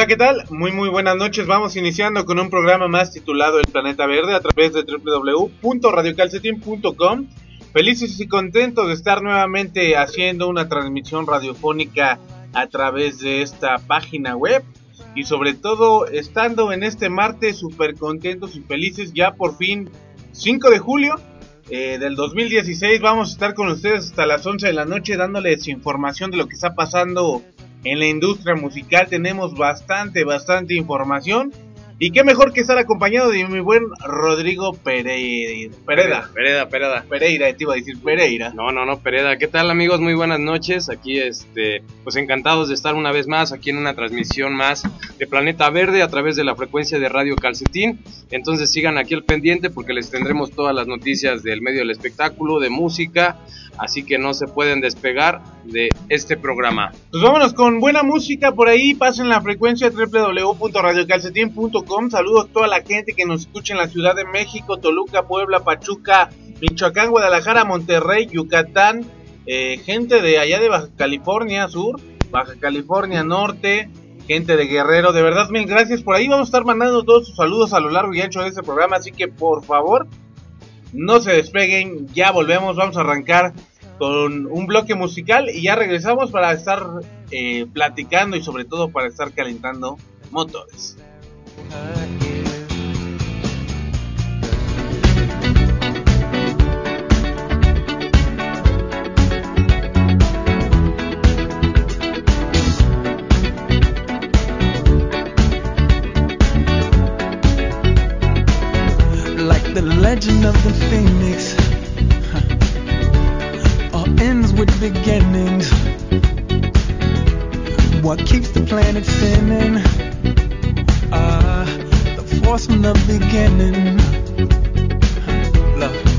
Hola, ¿qué tal? Muy, muy buenas noches. Vamos iniciando con un programa más titulado El Planeta Verde a través de www.radiocalcetín.com. Felices y contentos de estar nuevamente haciendo una transmisión radiofónica a través de esta página web y sobre todo estando en este martes súper contentos y felices ya por fin 5 de julio eh, del 2016 vamos a estar con ustedes hasta las 11 de la noche dándoles información de lo que está pasando en la industria musical tenemos bastante, bastante información. Y qué mejor que estar acompañado de mi buen Rodrigo Pereira. Pereda. Pereda, Pereda. Pereira, te iba a decir Pereira. No, no, no, Pereda. ¿Qué tal amigos? Muy buenas noches. Aquí, este, pues encantados de estar una vez más aquí en una transmisión más de Planeta Verde a través de la frecuencia de Radio Calcetín. Entonces sigan aquí al pendiente porque les tendremos todas las noticias del medio del espectáculo, de música, así que no se pueden despegar de este programa. Pues vámonos con buena música por ahí, pasen la frecuencia www.radiocalcetín.com. Saludos a toda la gente que nos escucha en la Ciudad de México, Toluca, Puebla, Pachuca, Michoacán, Guadalajara, Monterrey, Yucatán, eh, gente de allá de Baja California Sur, Baja California Norte, gente de Guerrero, de verdad mil gracias por ahí, vamos a estar mandando todos sus saludos a lo largo y ancho de este programa, así que por favor no se despeguen, ya volvemos, vamos a arrancar con un bloque musical y ya regresamos para estar eh, platicando y sobre todo para estar calentando motores. What keeps the planet spinning? Ah, uh, the force from the beginning. Love.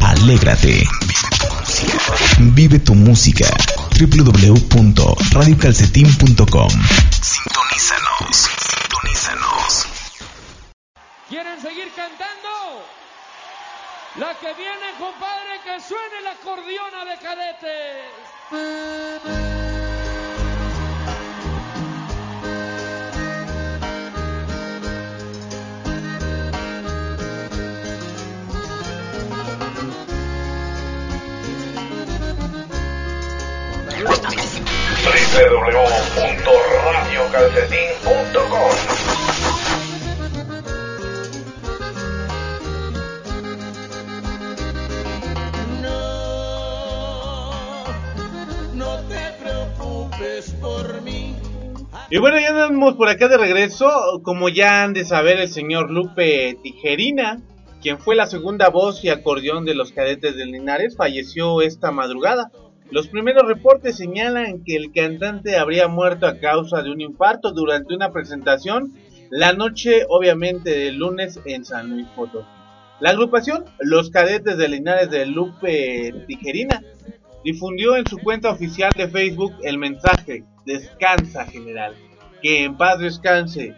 Alégrate. Vive tu música. www.radiocalcetín.com Sintonízanos, sintonízanos. ¿Quieren seguir cantando? La que viene, compadre, que suene la acordeona de cadetes. www.radiocalcetín.com No te preocupes por mí. Y bueno, ya andamos por acá de regreso. Como ya han de saber el señor Lupe Tijerina, quien fue la segunda voz y acordeón de los cadetes de Linares, falleció esta madrugada. Los primeros reportes señalan que el cantante habría muerto a causa de un infarto durante una presentación la noche, obviamente, del lunes en San Luis Potosí. La agrupación Los Cadetes de Linares de Lupe Tijerina difundió en su cuenta oficial de Facebook el mensaje Descansa General, que en paz descanse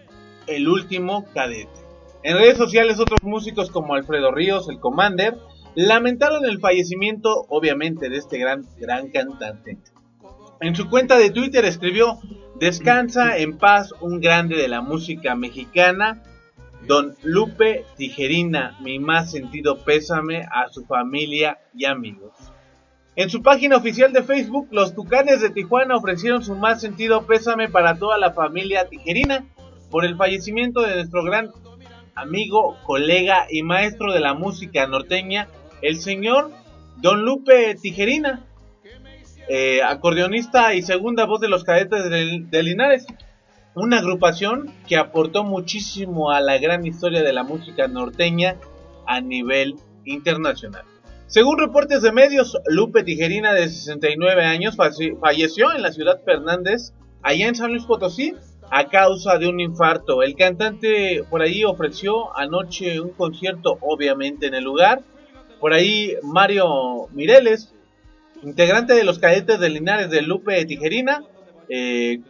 el último cadete. En redes sociales otros músicos como Alfredo Ríos, el Commander, lamentaron el fallecimiento obviamente de este gran, gran cantante. En su cuenta de Twitter escribió, descansa en paz un grande de la música mexicana, don Lupe Tijerina, mi más sentido pésame a su familia y amigos. En su página oficial de Facebook, los Tucanes de Tijuana ofrecieron su más sentido pésame para toda la familia Tijerina por el fallecimiento de nuestro gran amigo, colega y maestro de la música norteña, el señor Don Lupe Tijerina, eh, acordeonista y segunda voz de los cadetes de, Linares, una agrupación que aportó muchísimo a la gran historia de la música norteña a nivel internacional. Según reportes de medios, Lupe Tijerina, de 69 años, falleció en la ciudad Fernández, allá en San Luis Potosí, a causa de un infarto. El cantante por ahí ofreció anoche un concierto, obviamente en el lugar. Por ahí Mario Mireles, integrante de los cadetes de Linares de Lupe Tijerina, eh,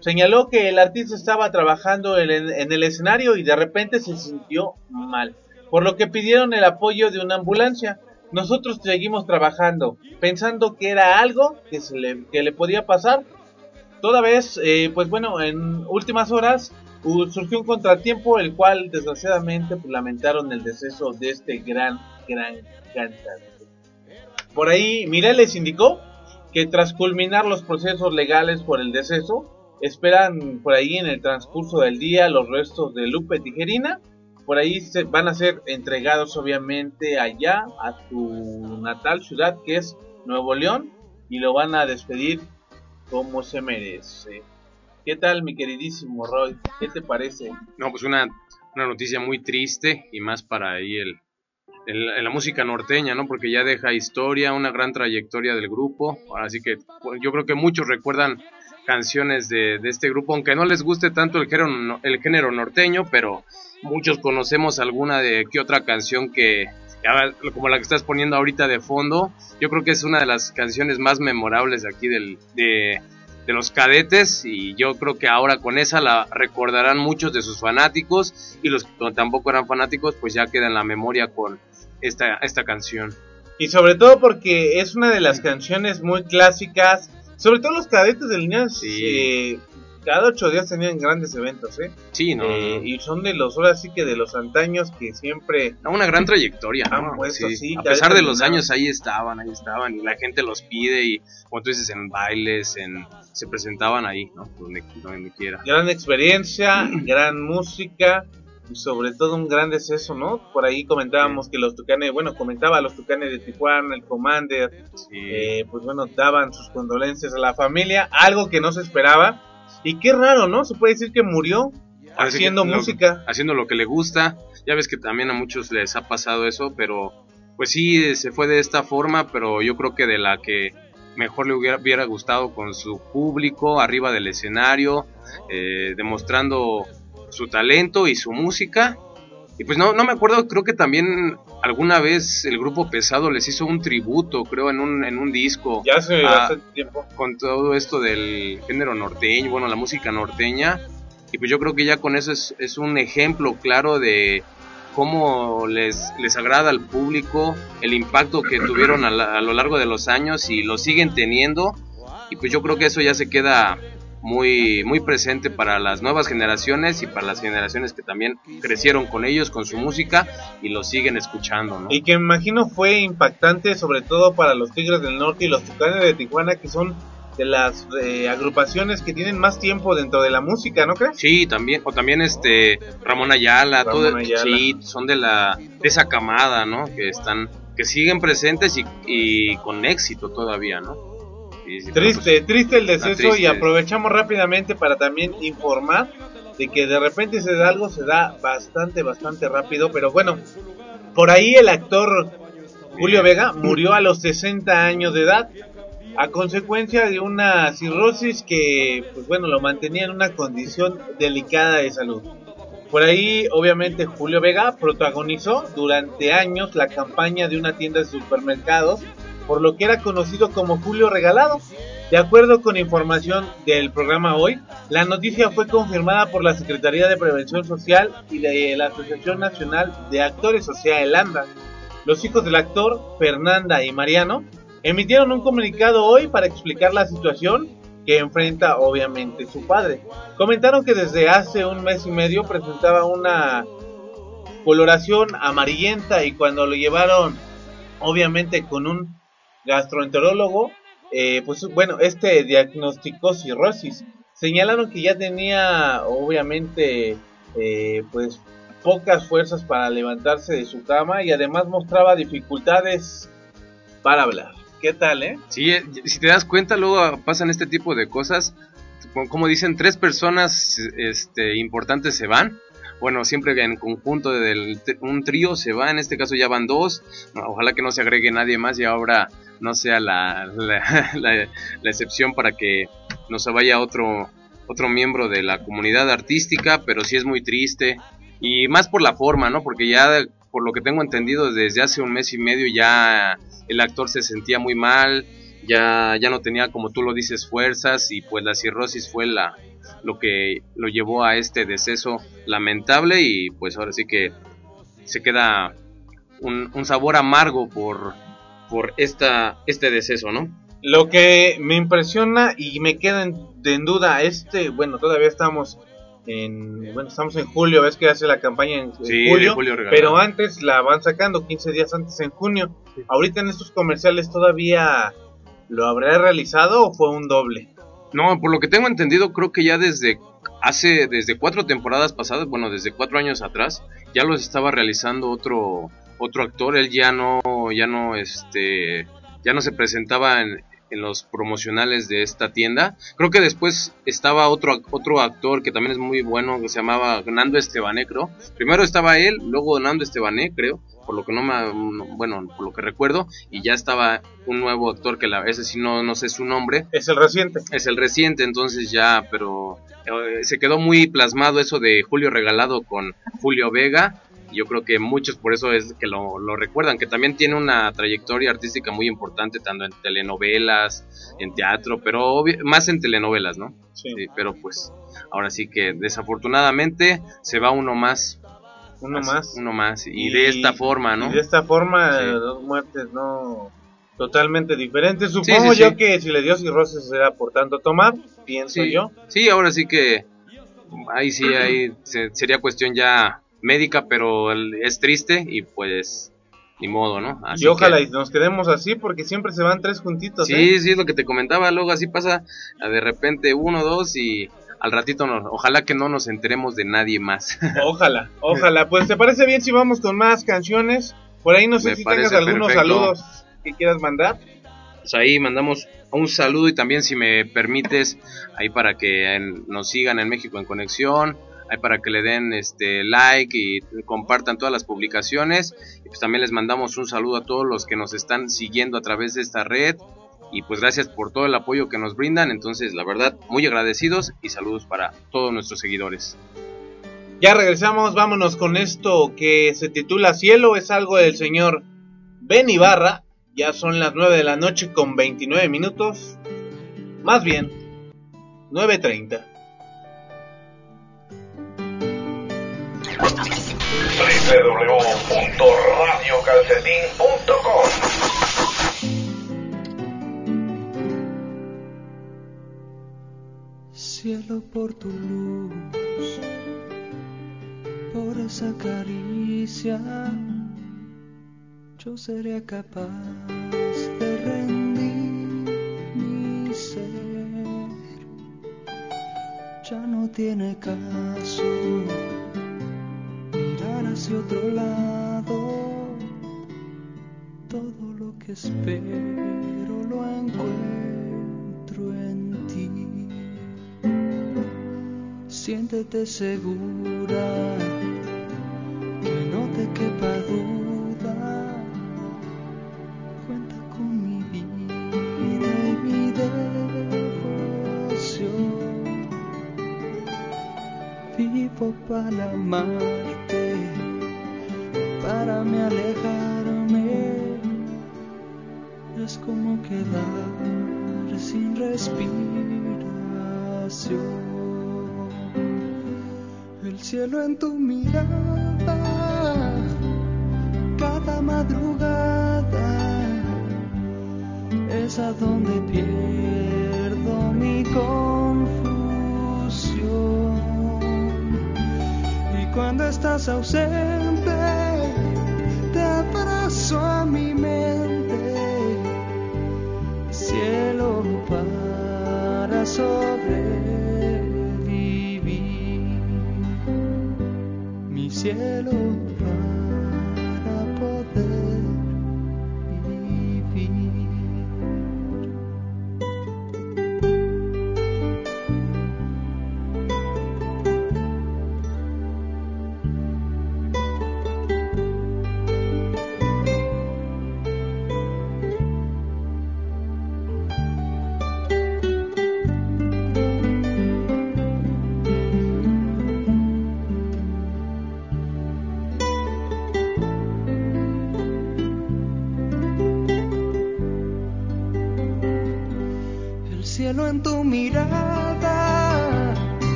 señaló que el artista estaba trabajando en, el escenario y de repente se sintió mal, por lo que pidieron el apoyo de una ambulancia. Nosotros seguimos trabajando, pensando que era algo que, se le, le podía pasar, Toda vez, eh, pues bueno, en últimas horas surgió un contratiempo, el cual desgraciadamente pues, lamentaron el deceso de este gran, gran cantante. Por ahí, Mireles indicó que tras culminar los procesos legales por el deceso, esperan por ahí en el transcurso del día los restos de Lupe Tijerina. Por ahí se van a ser entregados obviamente allá a su natal ciudad que es Nuevo León y lo van a despedir como se merece. ¿Qué tal, mi queridísimo Roy? ¿Qué te parece? No, pues una, una noticia muy triste y más para ahí el, la música norteña, ¿no? Porque ya deja historia, una gran trayectoria del grupo. Así que pues, yo creo que muchos recuerdan canciones de, de, este grupo, aunque no les guste tanto el género, el género norteño, pero muchos conocemos alguna de qué otra canción que, como la que estás poniendo ahorita de fondo, yo creo que es una de las canciones más memorables aquí del, de, los cadetes y yo creo que ahora con esa la recordarán muchos de sus fanáticos y los que tampoco eran fanáticos pues ya queda en la memoria con esta, esta canción. Y sobre todo porque es una de las canciones muy clásicas, sobre todo los cadetes del niño sí cada ocho días tenían grandes eventos, ¿eh? Sí, ¿no? Eh, y son de los, ahora sí que de los antaños que siempre... una gran trayectoria, ¿no? sí. A pesar de los años ahí estaban, ahí estaban, y la gente los pide y, como tú dices, en bailes, en se presentaban ahí, ¿no? Donde, donde quiera. Gran experiencia, gran música y sobre todo un gran deceso, ¿no? Por ahí comentábamos que los Tucanes, bueno, comentaba los Tucanes de Tijuana, el Commander, eh, pues bueno, daban sus condolencias a la familia, algo que no se esperaba y qué raro, ¿no? Se puede decir que murió haciendo música. haciendo lo que le gusta. Ya ves que también a muchos les ha pasado eso, pero pues sí, se fue de esta forma, pero yo creo que de la que mejor le hubiera, gustado con su público arriba del escenario, eh, demostrando su talento y su música. Y pues no, no me acuerdo, creo que también alguna vez el grupo Pesado les hizo un tributo, creo, en un, en un disco. Ya hace, hace tiempo. Con todo esto del género norteño, bueno, la música norteña. Y pues yo creo que ya con eso es, es un ejemplo claro de cómo les, les agrada al público, el impacto que tuvieron a, a lo largo de los años y lo siguen teniendo. Y pues yo creo que eso ya se queda muy, muy presente para las nuevas generaciones y para las generaciones que también crecieron con ellos, con su música y lo siguen escuchando. ¿no? Y que me imagino fue impactante sobre todo para los Tigres del Norte y los Tucanes de Tijuana que son de las eh, agrupaciones que tienen más tiempo dentro de la música, ¿no crees? Sí, también, o también este Ramón Ayala, todo, sí, son de la de esa camada, ¿no? Que están que siguen presentes y, y con éxito todavía, ¿no? Triste, triste el deceso y aprovechamos rápidamente para también informar de que de repente se da algo, se da bastante, bastante rápido, pero bueno, por ahí el actor Julio Vega murió a los 60 años de edad a consecuencia de una cirrosis que, pues bueno, lo mantenía en una condición delicada de salud. Por ahí, obviamente, Julio Vega protagonizó durante años la campaña de una tienda de supermercados, por lo que era conocido como Julio Regalado. De acuerdo con información del programa Hoy, la noticia fue confirmada por la Secretaría de Prevención Social y de la Asociación Nacional de Actores, o sea, el ANDA. Los hijos del actor, Fernanda y Mariano, emitieron un comunicado hoy para explicar la situación que enfrenta obviamente su padre. Comentaron que desde hace un mes y medio presentaba una coloración amarillenta y cuando lo llevaron obviamente con un gastroenterólogo, eh, pues bueno, este diagnosticó cirrosis. Señalaron que ya tenía obviamente eh, pues pocas fuerzas para levantarse de su cama y además mostraba dificultades para hablar. ¿Qué tal, eh? Sí, eh, si te das cuenta, luego pasan este tipo de cosas. Como dicen, tres personas este, importantes se van. Bueno, siempre en conjunto del un trío se va, en este caso ya van dos. Ojalá que no se agregue nadie más y ahora no sea la, la, excepción para que no se vaya otro, otro miembro de la comunidad artística, pero sí es muy triste. Y más por la forma, ¿no? Porque ya, por lo que tengo entendido, desde hace un mes y medio ya el actor se sentía muy mal, ya, ya no tenía, como tú lo dices, fuerzas y pues la cirrosis fue la, lo que lo llevó a este deceso lamentable y pues ahora sí que se queda un sabor amargo por, por esta, este deceso, ¿no? Lo que me impresiona y me queda en, en duda, este, bueno, todavía estamos bueno, estamos en julio, ves que hace la campaña en, julio, pero antes la van sacando 15 días antes en junio. Ahorita en estos comerciales todavía lo habrá realizado o fue un doble? No, por lo que tengo entendido, creo que ya desde hace desde cuatro temporadas pasadas, bueno, desde cuatro años atrás, ya los estaba realizando otro otro actor. Él ya no ya no este ya no se presentaba en, en los promocionales de esta tienda. Creo que después estaba otro, otro actor que también es muy bueno, que se llamaba Nando Estebané, creo. Primero estaba él, luego Nando Estebané, creo, por lo que no me, bueno, por lo que recuerdo, y ya estaba un nuevo actor que la, ese sí no, no sé su nombre. Es el reciente. Es el reciente, entonces ya, pero eh, se quedó muy plasmado eso de Julio Regalado con Julio Vega yo creo que muchos por eso es que lo, recuerdan, que también tiene una trayectoria artística muy importante, tanto en telenovelas, en teatro, pero más en telenovelas, ¿no? Sí. Pero pues ahora sí que desafortunadamente se va uno más. Uno más. Uno más. Y, de esta forma, ¿no? de esta forma, dos muertes, ¿no? Totalmente diferentes. Supongo yo que si le dio cirrosis será por tanto tomar, pienso yo. Sí, ahora sí que ahí sí, ahí sería cuestión ya médica, pero es triste y pues ni modo, ¿no? y ojalá y nos quedemos así porque siempre se van tres juntitos. Sí, ¿eh? sí, es lo que te comentaba, luego así pasa de repente uno, dos y al ratito no, ojalá que no nos enteremos de nadie más. Ojalá, ojalá. Pues te parece bien si vamos con más canciones. Por ahí no sé si tengas algunos saludos que quieras mandar. Pues ahí mandamos un saludo y también si me permites ahí para que nos sigan en México en Conexión para que le den este like y compartan todas las publicaciones. Y pues también les mandamos un saludo a todos los que nos están siguiendo a través de esta red. Y pues gracias por todo el apoyo que nos brindan. Entonces, la verdad, muy agradecidos y saludos para todos nuestros seguidores. Ya regresamos, vámonos con esto que se titula Cielo, es algo del señor Ben Ibarra. Ya son las 9 de la noche con 29 minutos. Más bien, 9.30. www.radiocalcetín.com Cielo por tu luz, por esa caricia, yo sería capaz de rendir mi ser. Ya no tiene caso hacia otro lado. Todo lo que espero lo encuentro en ti. Siéntete segura, que no te quepa duda. Cuenta con mi vida y mi devoción. Vivo para amarte para me alejarme. Es como quedar sin respiración. El cielo en tu mirada cada madrugada es a donde pierdo mi confusión. Y cuando estás ausente sobrevivir. Mi cielo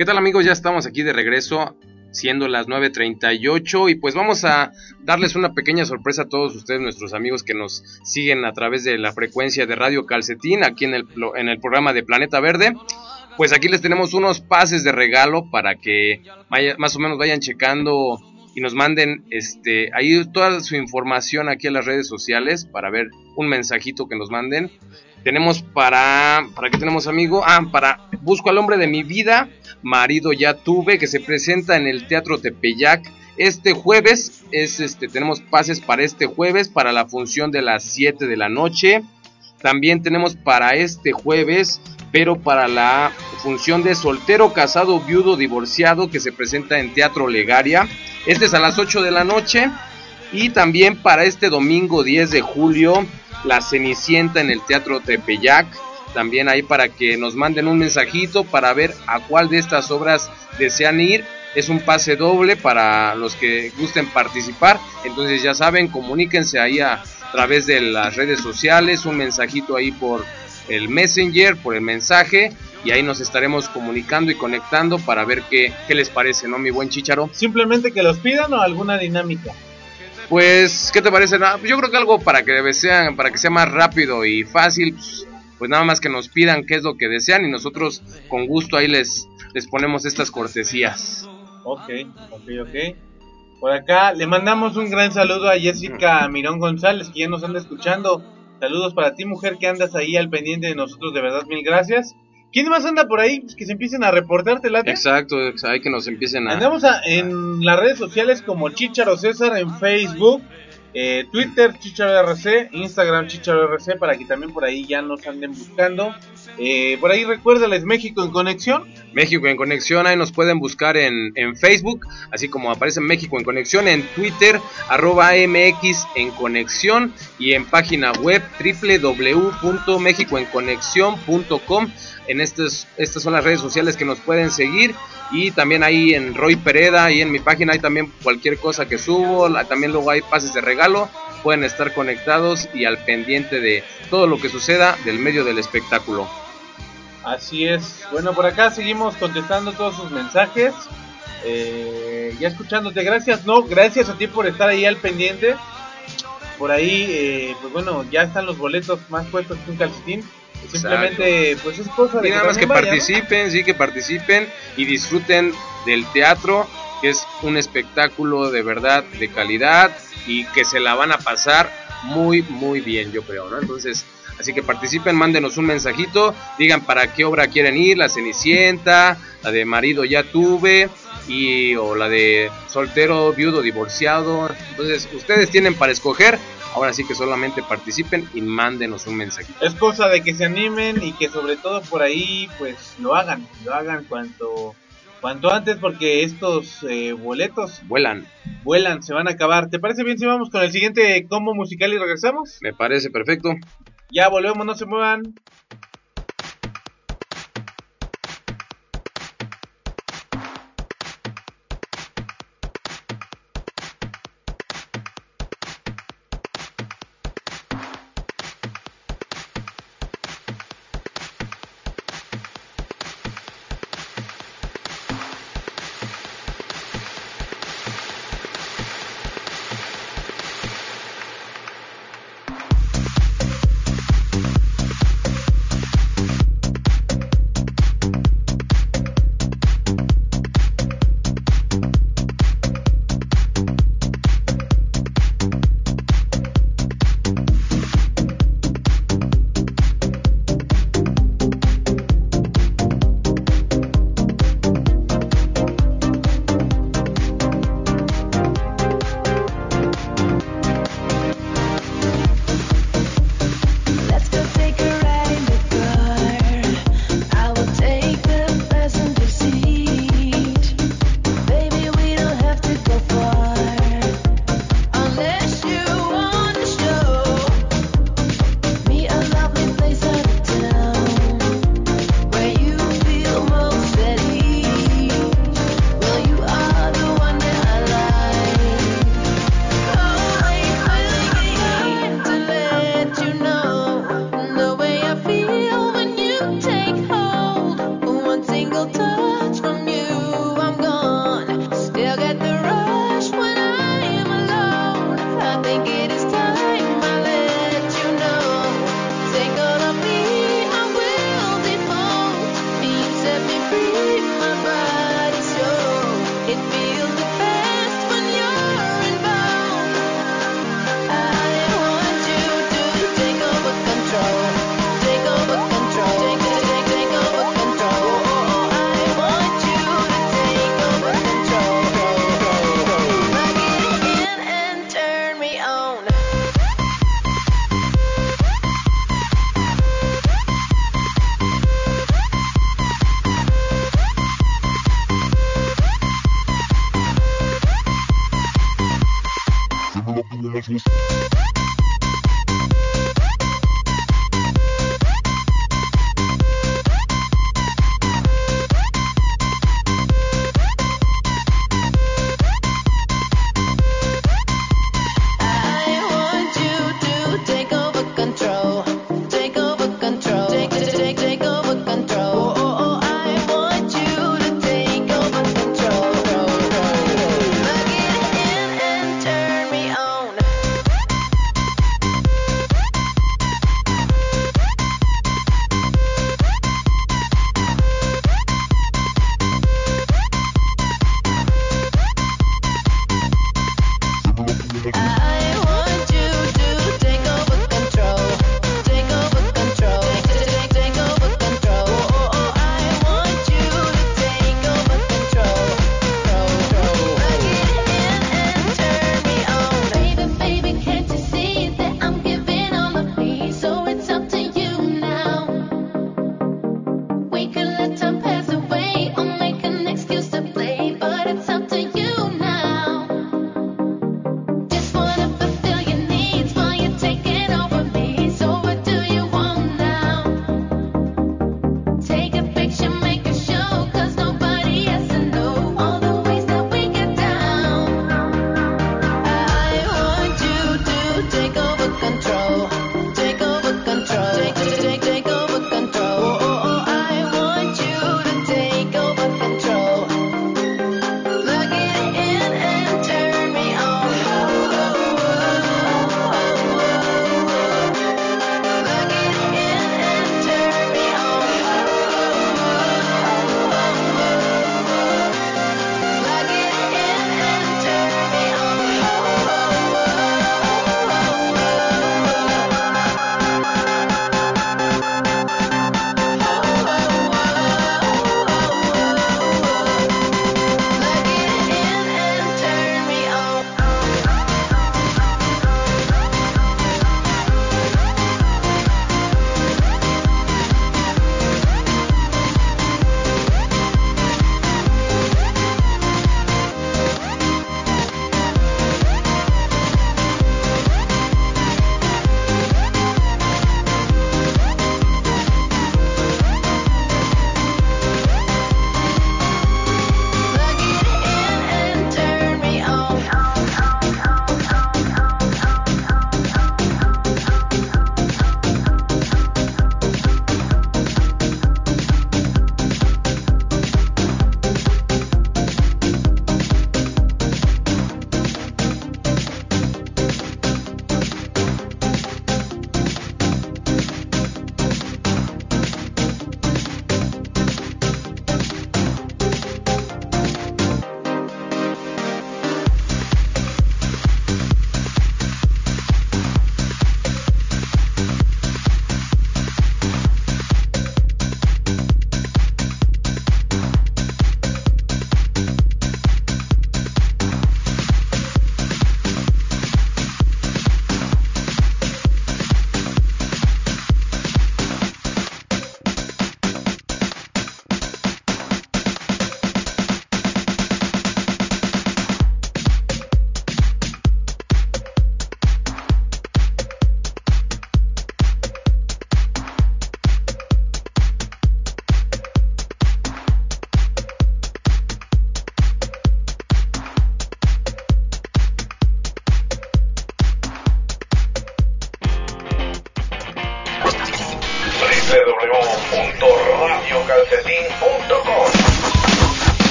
¿Qué tal amigos? Ya estamos aquí de regreso, siendo las 9.38 y pues vamos a darles una pequeña sorpresa a todos ustedes, nuestros amigos que nos siguen a través de la frecuencia de Radio Calcetín, aquí en el, en el programa de Planeta Verde. Pues aquí les tenemos unos pases de regalo para que más o menos vayan checando y nos manden este ahí toda su información aquí en las redes sociales para ver un mensajito que nos manden. Tenemos para para qué tenemos amigo? Ah, para Busco al hombre de mi vida, marido ya tuve que se presenta en el Teatro Tepeyac este jueves. Es este tenemos pases para este jueves para la función de las 7 de la noche. También tenemos para este jueves, pero para la función de soltero, casado, viudo, divorciado que se presenta en Teatro Legaria este es a las 8 de la noche. Y también para este domingo 10 de julio, La Cenicienta en el Teatro Tepeyac. También ahí para que nos manden un mensajito para ver a cuál de estas obras desean ir. Es un pase doble para los que gusten participar. Entonces ya saben, comuníquense ahí a través de las redes sociales, un mensajito ahí por el Messenger, por el mensaje y ahí nos estaremos comunicando y conectando para ver qué, qué les parece, ¿no, mi buen Chicharo? Simplemente que los pidan o alguna dinámica. Pues, ¿qué te parece? yo creo que algo para que sea, para que sea más rápido y fácil, pues, pues, nada más que nos pidan qué es lo que desean y nosotros con gusto ahí les, les ponemos estas cortesías. Ok, ok, ok. Por acá le mandamos un gran saludo a Jessica Mirón González, que ya nos anda escuchando. Saludos para ti, mujer, que andas ahí al pendiente de nosotros, de verdad, mil gracias. ¿Quién más anda por ahí? Pues que se empiecen a reportarte, la Exacto, hay que nos empiecen a... Andamos en las redes sociales como Chicharo César en Facebook, eh, Twitter Chicharo RC, Instagram Chicharo RC para que también por ahí ya nos anden buscando. Eh, por ahí recuérdales México en Conexión. México en Conexión, ahí nos pueden buscar en, en Facebook, así como aparece México en Conexión, en Twitter, arroba MX en Conexión y en página web www.mexicoenconexión.com en estas, estas son las redes sociales que nos pueden seguir y también ahí en Roy Pereda y en mi página hay también cualquier cosa que subo, también luego hay pases de regalo, pueden estar conectados y al pendiente de todo lo que suceda del medio del espectáculo. Así es, bueno por acá seguimos contestando todos sus mensajes, eh, ya escuchándote, gracias, no, gracias a ti por estar ahí al pendiente, por ahí, eh, pues bueno, ya están los boletos más puestos que un calcetín. Simplemente, pues es cosa de nada más que participen, sí, que participen y disfruten del teatro, que es un espectáculo de verdad, de calidad y que se la van a pasar muy, muy bien, yo creo, ¿no? Entonces, así que participen, mándenos un mensajito, digan para qué obra quieren ir, la Cenicienta, la de Marido ya tuve, y o la de soltero, viudo, divorciado. Entonces, ustedes tienen para escoger Ahora sí que solamente participen y mándenos un mensaje. Es cosa de que se animen y que sobre todo por ahí pues lo hagan, lo hagan cuanto cuanto antes porque estos eh, boletos vuelan. Vuelan, se van a acabar. ¿Te parece bien si vamos con el siguiente combo musical y regresamos? Me parece perfecto. Ya volvemos, no se muevan.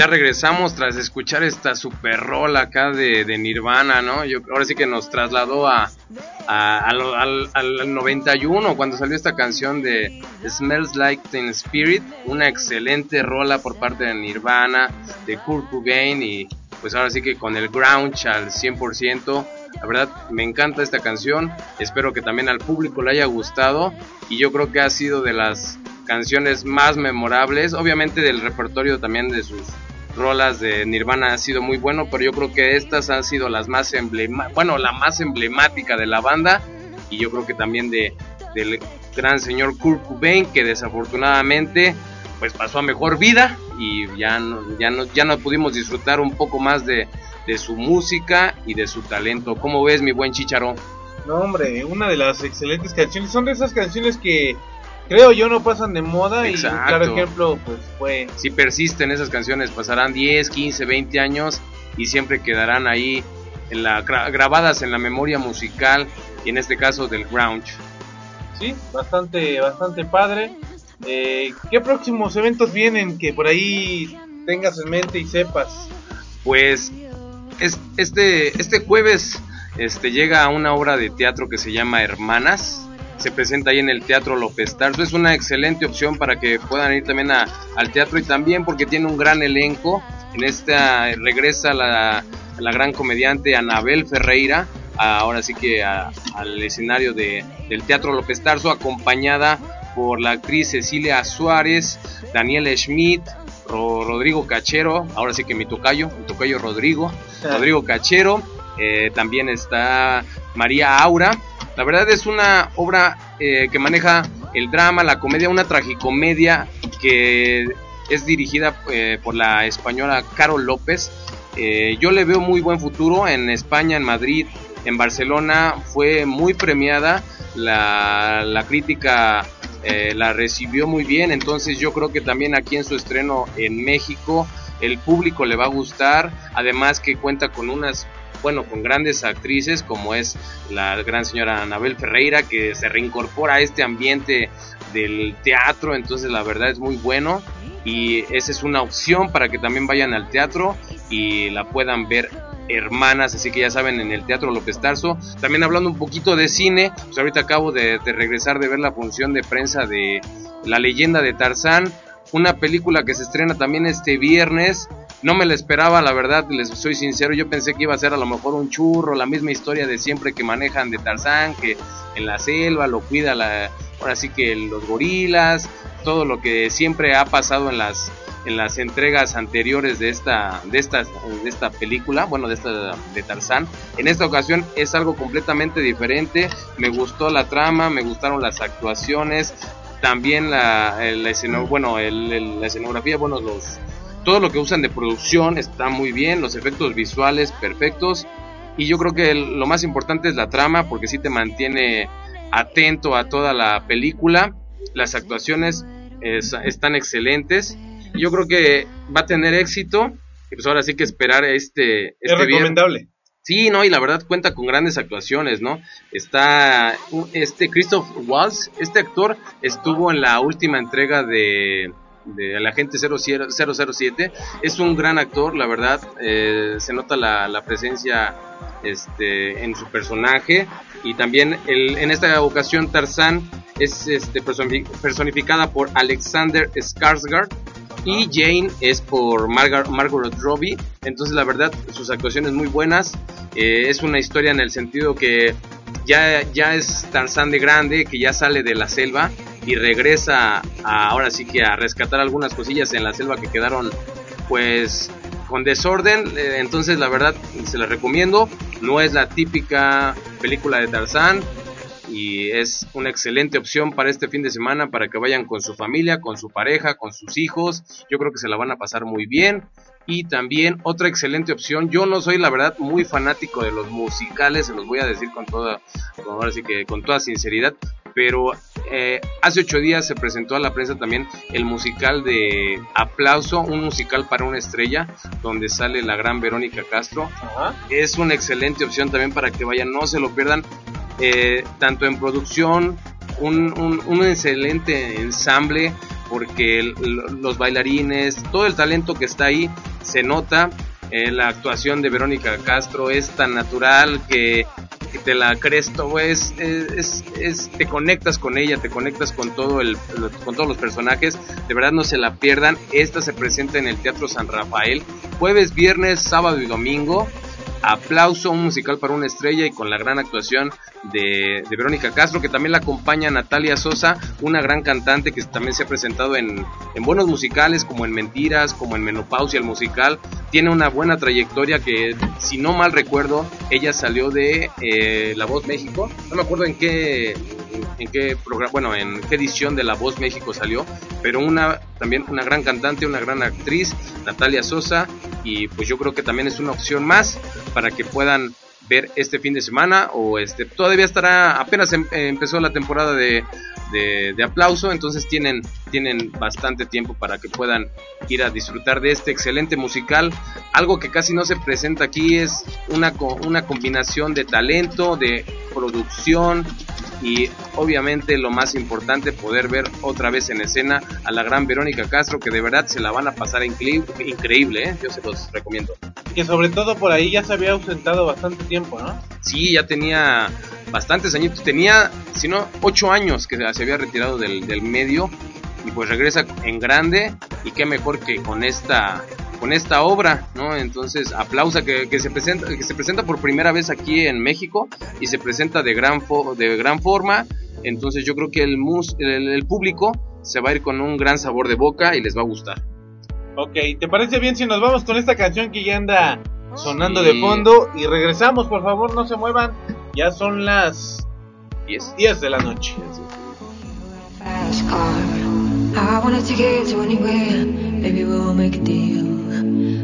Ya regresamos tras escuchar esta super rola acá de, Nirvana, ¿no? Yo, ahora sí que nos trasladó a, al 91 cuando salió esta canción de Smells Like Teen Spirit, una excelente rola por parte de Nirvana, de Kurt Cobain y pues ahora sí que con el grunge al 100%. La verdad me encanta esta canción, espero que también al público le haya gustado y yo creo que ha sido de las canciones más memorables, obviamente del repertorio también de sus rolas de Nirvana ha sido muy bueno, pero yo creo que estas han sido las más emblemáticas, bueno, la más emblemática de la banda y yo creo que también de del gran señor Kurt Cobain que desafortunadamente pues pasó a mejor vida y ya no, ya no, ya no pudimos disfrutar un poco más de, de su música y de su talento. ¿Cómo ves mi buen Chicharo? No, hombre, una de las excelentes canciones. Son de esas canciones que creo yo no pasan de moda. Y Exacto. claro ejemplo, pues fue. Si persisten esas canciones, pasarán 10, 15, 20 años y siempre quedarán ahí en la, gra- grabadas en la memoria musical y en este caso del grunge. Sí, bastante, bastante padre. Eh, ¿Qué próximos eventos vienen que por ahí tengas en mente y sepas? Pues es- este, este jueves este, llega una obra de teatro que se llama Hermanas. Se presenta ahí en el Teatro López Tarso. Es una excelente opción para que puedan ir también a- al teatro y también porque tiene un gran elenco. En esta regresa la, la gran comediante Anabel Ferreira, ahora sí que a- al escenario de, del Teatro López Tarso, acompañada por la actriz Cecilia Suárez, Daniela Schmidt, Ro- Rodrigo Cachero, ahora sí que mi tocayo, mi tocayo Rodrigo, Rodrigo Cachero, eh, también está María Aura. La verdad es una obra eh, que maneja el drama, la comedia, una tragicomedia que es dirigida eh, por la española Carol López. Eh, yo le veo muy buen futuro en España, en Madrid, en Barcelona. Fue muy premiada, la, crítica la recibió muy bien, entonces yo creo que también aquí en su estreno en México el público le va a gustar, además que cuenta con unas bueno, con grandes actrices como es la gran señora Anabel Ferreira que se reincorpora a este ambiente del teatro, entonces la verdad es muy bueno y esa es una opción para que también vayan al teatro y la puedan ver hermanas, así que ya saben, en el Teatro López Tarso. También hablando un poquito de cine, pues ahorita acabo de, de regresar de ver la función de prensa de La leyenda de Tarzán, una película que se estrena también este viernes. No me la esperaba, la verdad, les soy sincero, yo pensé que iba a ser a lo mejor un churro, la misma historia de siempre que manejan de Tarzán, que en la selva lo cuida la, ahora sí que los gorilas, todo lo que siempre ha pasado en las en las entregas anteriores de esta de esta de esta película, bueno, de esta de Tarzán. En esta ocasión es algo completamente diferente. Me gustó la trama, me gustaron las actuaciones, también la, la esceno- bueno, el- la escenografía, bueno, los todo lo que usan de producción está muy bien, los efectos visuales perfectos y yo creo que el- lo más importante es la trama porque sí te mantiene atento a toda la película. Las actuaciones es- están excelentes. y Yo creo que va a tener éxito. Y pues ahora sí que esperar este, es este viernes. recomendable. Sí, no, y la verdad cuenta con grandes actuaciones, ¿no? Está este Christoph Waltz, este actor estuvo en la última entrega de de El Agente 00 007, es un gran actor, la verdad, eh, se nota la, la presencia este, en su personaje y también el, en esta ocasión Tarzán es este, personi- personificada por Alexander Skarsgård y Jane es por Margar- Margot Robbie. Entonces, la verdad, sus actuaciones muy buenas. Eh, es una historia en el sentido que ya, ya es Tarzán de grande, que ya sale de la selva y regresa a- ahora sí que a rescatar algunas cosillas en la selva que quedaron pues con desorden. Eh, entonces, la verdad, se la recomiendo. No es la típica película de Tarzán, y es una excelente opción para este fin de semana para que vayan con su familia, con su pareja, con sus hijos. Yo creo que se la van a pasar muy bien. Y también otra excelente opción. Yo no soy la verdad muy fanático de los musicales, se los voy a decir con toda, con- ahora sí que con toda sinceridad. Pero eh, hace ocho días se presentó a la prensa también el musical de Aplauso, un musical para una estrella, donde sale la gran Verónica Castro Ajá. es una excelente opción también para que vayan, no se lo pierdan, eh, tanto en producción, un, un- un excelente ensamble, porque los bailarines, todo el talento que está ahí se nota. Eh, la actuación de Verónica Castro es tan natural que, te la crees todo, es, es, te conectas con ella, te conectas con, todo el, con todos los personajes, de verdad no se la pierdan, esta se presenta en el Teatro San Rafael, jueves, viernes, sábado y domingo, Aplauso, un musical para una estrella y con la gran actuación de, Verónica Castro, que también la acompaña Natalia Sosa, una gran cantante que también se ha presentado en, en buenos musicales como en Mentiras, como en Menopausia el musical. Tiene una buena trayectoria que, si no mal recuerdo, ella salió de eh, La Voz México. No me acuerdo en qué, en qué programa, bueno, en qué edición de La Voz México salió, pero una también una gran cantante, una gran actriz, Natalia Sosa, y pues yo creo que también es una opción más para que puedan ver este fin de semana o este todavía estará apenas em, empezó la temporada de, de, aplauso entonces tienen tienen bastante tiempo para que puedan ir a disfrutar de este excelente musical. Algo que casi no se presenta aquí es una, una combinación de talento de producción y obviamente lo más importante poder ver otra vez en escena a la gran Verónica Castro que de verdad se la van a pasar increíble, ¿eh? yo se los recomiendo. Que sobre todo por ahí ya se había ausentado bastante tiempo, ¿no? Sí, ya tenía bastantes años, tenía, si no, ocho años que se había retirado del, del medio y pues regresa en grande y qué mejor que con esta con esta obra, ¿no? Entonces, aplausa que, que, se presenta que se presenta por primera vez aquí en México y se presenta de gran de gran forma. Entonces, yo creo que el, mus el, público se va a ir con un gran sabor de boca y les va a gustar. Ok, ¿te parece bien si nos vamos con esta canción que ya anda sonando de fondo y regresamos, por favor, no se muevan. Ya son las 10, 10 de la noche. Maybe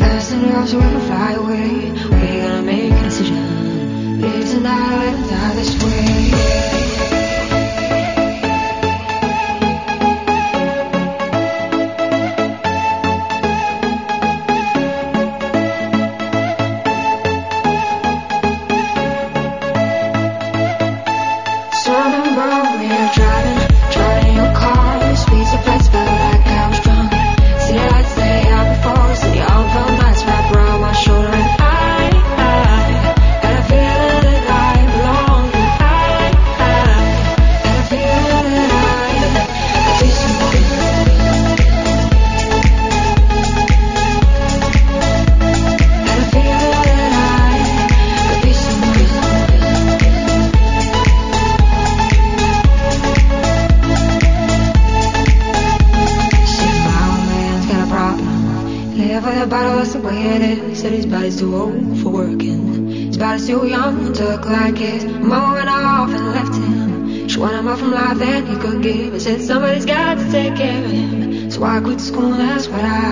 So we can fly away. We gotta make a decision. Live tonight, die this way. it's gonna last, but I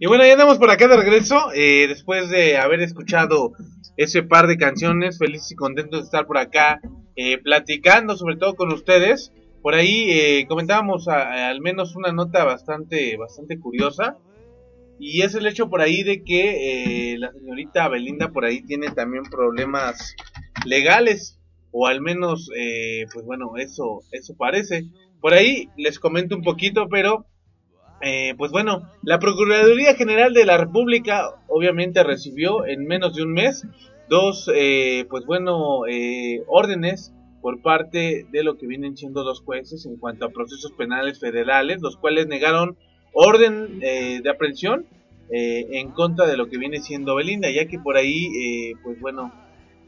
Y bueno, ya andamos por acá de regreso, eh, después de haber escuchado ese par de canciones, feliz y contento de estar por acá eh, platicando, sobre todo con ustedes. Por ahí eh, comentábamos a- al menos una nota bastante, bastante curiosa, y es el hecho por ahí de que eh, la señorita Belinda por ahí tiene también problemas legales, o al menos, eh, pues bueno, eso, eso parece. Por ahí les comento un poquito, pero eh, pues bueno, la Procuraduría General de la República obviamente recibió en menos de un mes dos, eh, pues bueno, eh, órdenes por parte de lo que vienen siendo dos jueces en cuanto a procesos penales federales, los cuales negaron orden eh, de aprehensión eh, en contra de lo que viene siendo Belinda, ya que por ahí, eh, pues bueno,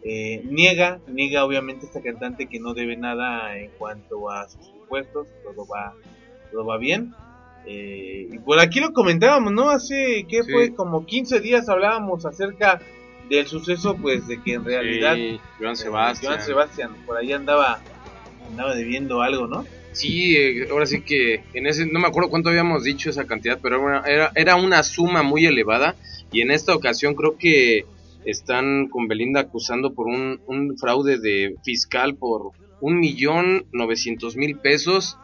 niega, niega obviamente esta cantante que no debe nada en cuanto a sus impuestos, todo va, todo va bien. Eh, y por aquí lo comentábamos, ¿no? Hace, ¿qué Sí. fue? Como 15 días hablábamos acerca del suceso, pues de que en realidad Sí, Joan eh, Sebastián. Joan Sebastián por ahí andaba, andaba debiendo algo, ¿no? Sí, eh, ahora sí que en ese, no me acuerdo cuánto habíamos dicho esa cantidad, pero era era, era una suma muy elevada y en esta ocasión creo que están con Belinda acusando por un, un fraude de fiscal por un millón novecientos mil pesos.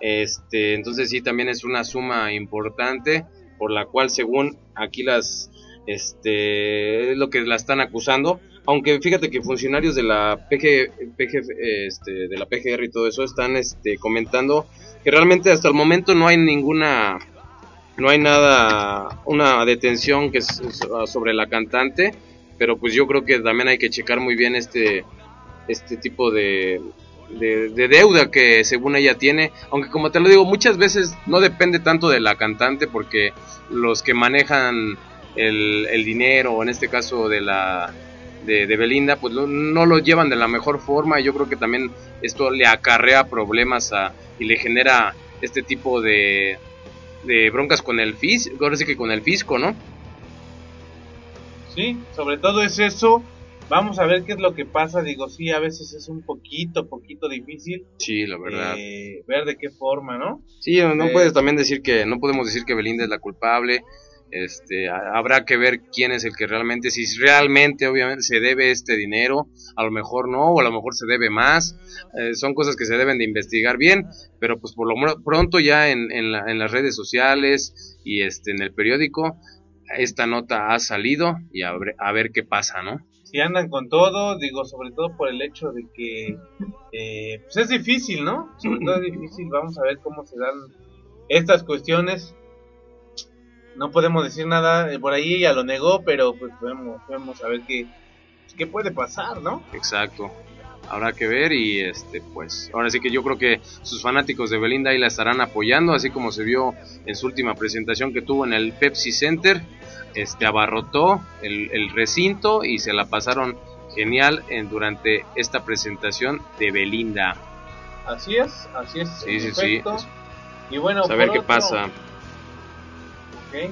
Este, entonces sí, también es una suma importante por la cual según aquí las, este, es lo que la están acusando. Aunque fíjate que funcionarios de la PG, PG, este, de la PGR y todo eso están este, comentando que realmente hasta el momento no hay ninguna, no hay nada, una detención que es sobre la cantante, pero pues yo creo que también hay que checar muy bien este, este tipo de, de, de deuda que según ella tiene, aunque como te lo digo, muchas veces no depende tanto de la cantante porque los que manejan el, el dinero, en este caso de la de, Belinda, pues no, no lo llevan de la mejor forma y yo creo que también esto le acarrea problemas a, y le genera este tipo de, de broncas con el fisco, que con el fisco, ¿no? Sí, sobre todo es eso. Vamos a ver qué es lo que pasa. Digo, sí, a veces es un poquito, poquito difícil Sí, la verdad. eh, ver de qué forma, ¿no? Sí, no Eh, puedes también decir que, no podemos decir que Belinda es la culpable. Este, ha- habrá que ver quién es el que realmente, si realmente, obviamente, se debe este dinero, a lo mejor no, o a lo mejor se debe más. Eh, son cosas que se deben de investigar bien, pero pues por lo pronto ya en, en, la- en las redes sociales y este, en el periódico, esta nota ha salido y a ver, a ver qué pasa, ¿no? Si andan con todo, digo, sobre todo por el hecho de que eh, pues es difícil, ¿no? Sobre todo es difícil. Vamos a ver cómo se dan estas cuestiones. No podemos decir nada, eh, por ahí ella lo negó, pero pues vemos, vemos a ver qué, qué puede pasar, ¿no? Exacto. Habrá que ver y este pues ahora sí que yo creo que sus fanáticos de Belinda ahí la estarán apoyando, así como se vio en su última presentación que tuvo en el Pepsi Center, este abarrotó el, el recinto y se la pasaron genial en, durante esta presentación de Belinda. Así es, así es. Sí, sí, sí. Y bueno, A ver por qué otro- pasa. Ok.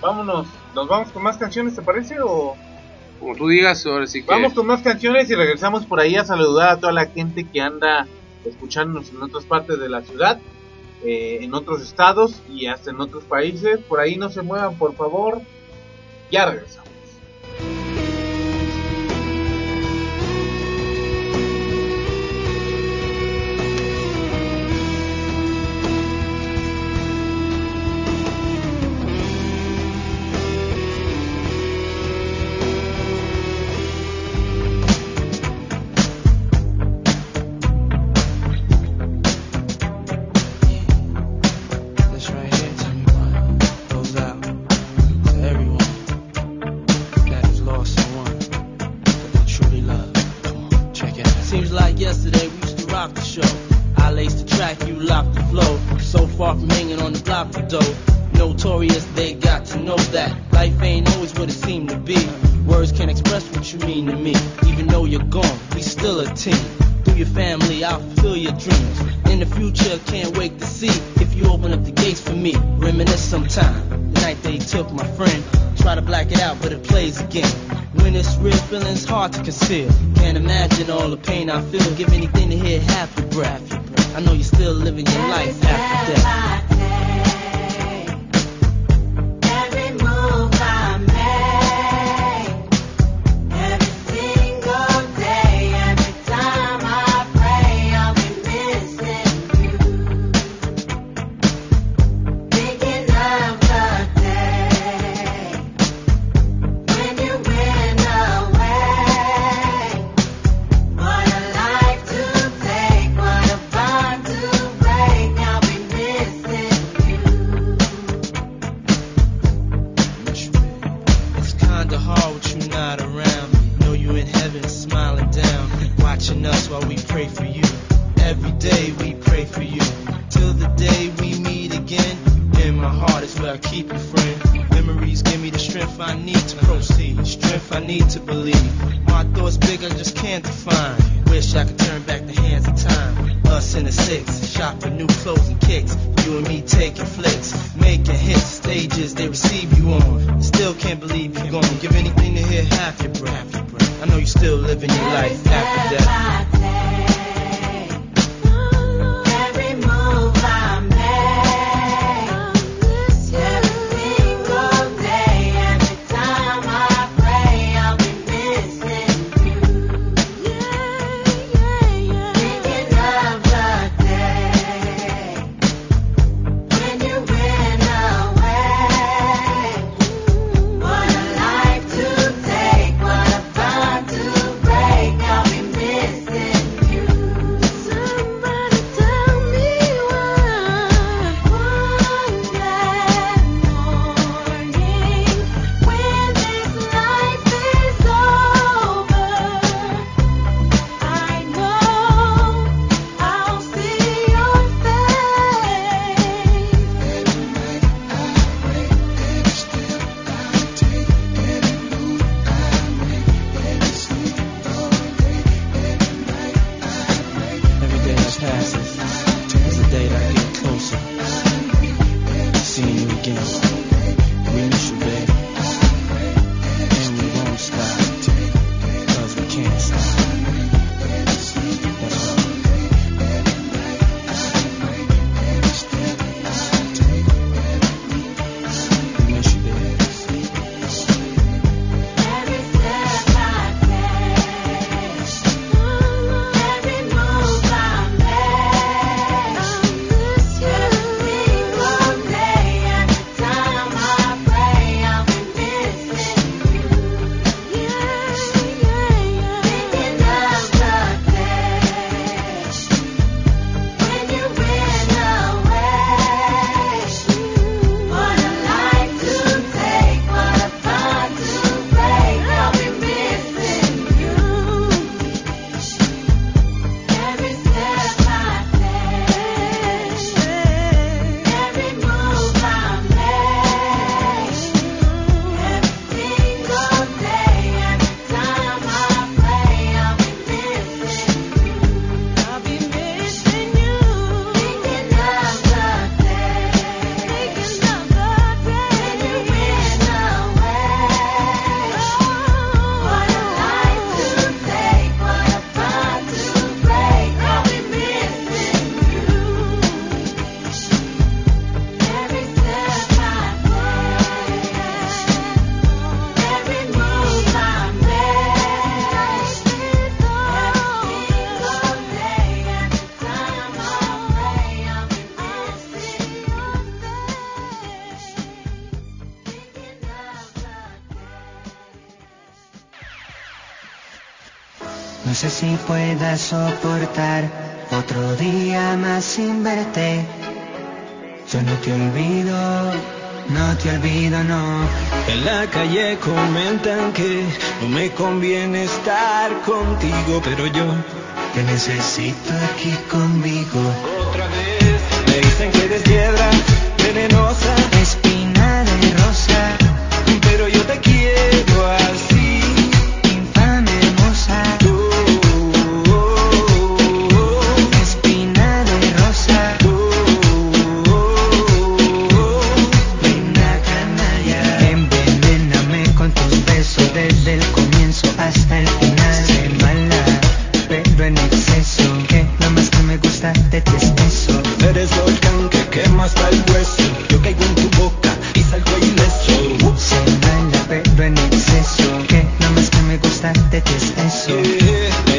Vámonos, ¿nos vamos con más canciones, te parece? O Como tú digas, ahora sí que vamos con más canciones y regresamos por ahí a saludar a toda la gente que anda escuchándonos en otras partes de la ciudad, eh, en otros estados y hasta en otros países. Por ahí no se muevan, por favor. Ya regresamos. soportar otro día más sin verte. Yo no te olvido, no te olvido, no. En la calle comentan que no me conviene estar contigo, pero yo te necesito aquí conmigo. Otra vez me dicen que eres piedra venenosa. canção.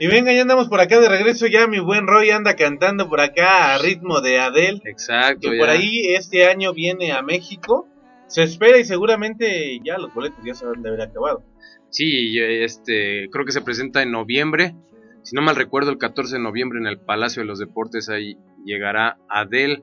Y venga, ya andamos por acá de regreso. Ya mi buen Roy anda cantando por acá a ritmo de Adele. Exacto, Que ya. por ahí este año viene a México. Se espera y seguramente ya los boletos ya se han de haber acabado. Sí, este, creo que se presenta en noviembre. Si no mal recuerdo, el 14 de noviembre en el Palacio de los Deportes ahí llegará Adele.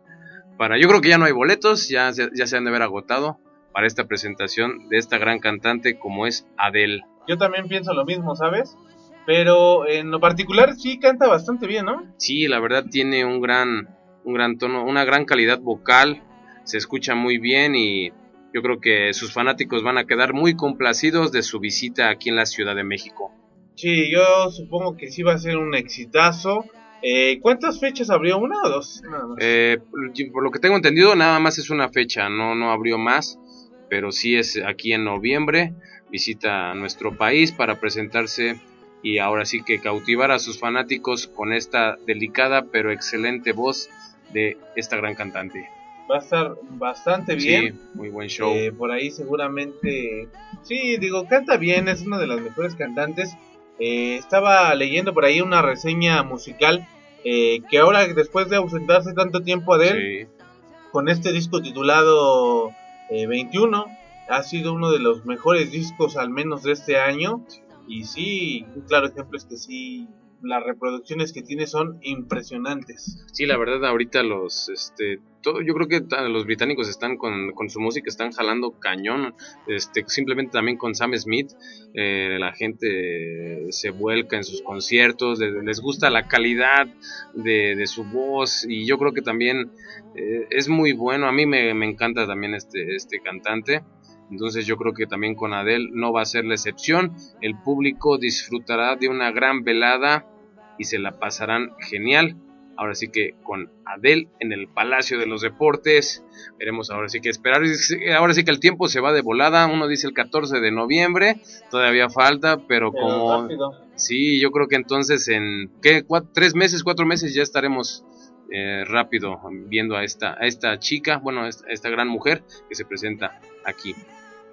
Para, yo creo que ya no hay boletos, ya, se- ya se han de haber agotado para esta presentación de esta gran cantante como es Adele. Yo también pienso lo mismo, ¿sabes? Pero en lo particular sí canta bastante bien, ¿no? Sí, la verdad tiene un gran, un gran tono, una gran calidad vocal, se escucha muy bien y yo creo que sus fanáticos van a quedar muy complacidos de su visita aquí en la Ciudad de México. Sí, yo supongo que sí va a ser un exitazo. Eh, ¿Cuántas fechas abrió? ¿Una o dos? Nada más. Eh, por lo que tengo entendido, nada más es una fecha, no, no abrió más, pero sí es aquí en noviembre, visita a nuestro país para presentarse y ahora sí que cautivar a sus fanáticos con esta delicada pero excelente voz de esta gran cantante. Va a estar bastante bien. Sí, muy buen show. Eh, por ahí seguramente... Sí, digo, canta bien, es una de las mejores cantantes. Eh, estaba leyendo por ahí una reseña musical eh, que ahora después de ausentarse tanto tiempo de él, Sí. con este disco titulado eh, 21, ha sido uno de los mejores discos al menos de este año. Y sí, un claro ejemplo es que sí, las reproducciones que tiene son impresionantes. Sí, la verdad ahorita los, este, todo, yo creo que los británicos están con, con su música, están jalando cañón, este, simplemente también con Sam Smith, eh, la gente se vuelca en sus conciertos, le- les, gusta la calidad de, de su voz y yo creo que también eh, es muy bueno, a mí me, me encanta también este, este cantante. Entonces yo creo que también con Adele no va a ser la excepción. El público disfrutará de una gran velada y se la pasarán genial. Ahora sí que con Adele en el Palacio de los Deportes. Veremos ahora sí que esperar. Ahora sí que el tiempo se va de volada. Uno dice el 14 de noviembre. Todavía falta, pero, Pero como... rápido. Sí, yo creo que entonces en ¿qué? Tres meses, cuatro meses ya estaremos eh, rápido viendo a esta, a esta chica, bueno, a esta, gran mujer que se presenta aquí.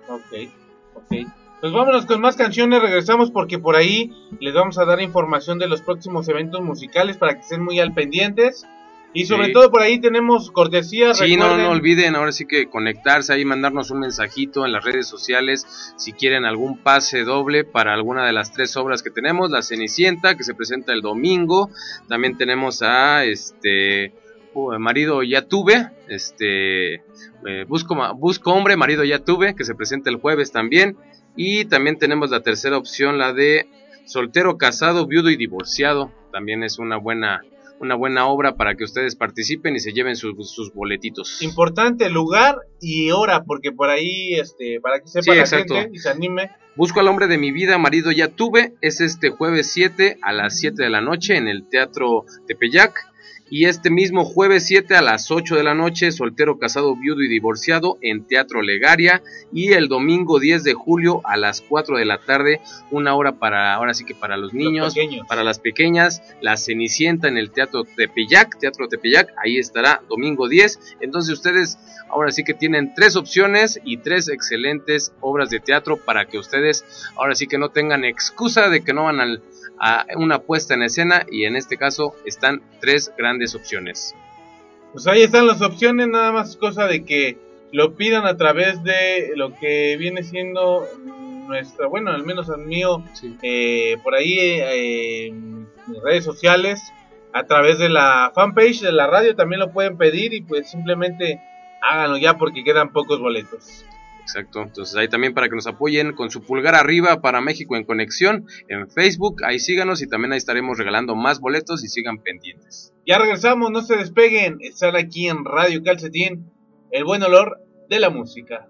Ok, ok. Pues vámonos con más canciones, regresamos porque por ahí les vamos a dar información de los próximos eventos musicales para que estén muy al pendientes. Y sobre Sí. todo por ahí tenemos cortesía. Sí, no, recuerden- no olviden ahora sí que conectarse ahí, mandarnos un mensajito en las redes sociales si quieren algún pase doble para alguna de las tres obras que tenemos, La Cenicienta que se presenta el domingo, también tenemos a este uh, Marido ya tuve, este eh, busco busco hombre, Marido ya tuve que se presenta el jueves también y también tenemos la tercera opción, la de Soltero, casado, viudo y divorciado, también es una buena una buena obra para que ustedes participen y se lleven sus, sus boletitos. Importante lugar y hora, porque por ahí, este, para que sepa Sí, la gente y se anime. Busco al hombre de mi vida, marido ya tuve. Es este jueves 7 a las 7 de la noche en el Teatro Tepeyac. Y este mismo jueves 7 a las 8 de la noche, soltero, casado, viudo y divorciado en Teatro Legaria. Y el domingo 10 de julio a las 4 de la tarde, una hora para, ahora sí que para los niños, para las pequeñas, La Cenicienta en el Teatro Tepeyac, Teatro Tepeyac, ahí estará domingo 10. Entonces ustedes ahora sí que tienen tres opciones y tres excelentes obras de teatro para que ustedes ahora sí que no tengan excusa de que no van al- a una puesta en escena y en este caso están tres grandes opciones. Pues ahí están las opciones, nada más cosa de que lo pidan a través de lo que viene siendo nuestra, bueno, al menos al mío, eh, por ahí eh, en mis redes sociales, a través de la fanpage de la radio también lo pueden pedir y pues simplemente háganlo ya porque quedan pocos boletos. Exacto, entonces ahí también para que nos apoyen con su pulgar arriba para México en Conexión en Facebook, ahí síganos y también ahí estaremos regalando más boletos y sigan pendientes. Ya regresamos, no se despeguen, están aquí en Radio Calcetín, el buen olor de la música.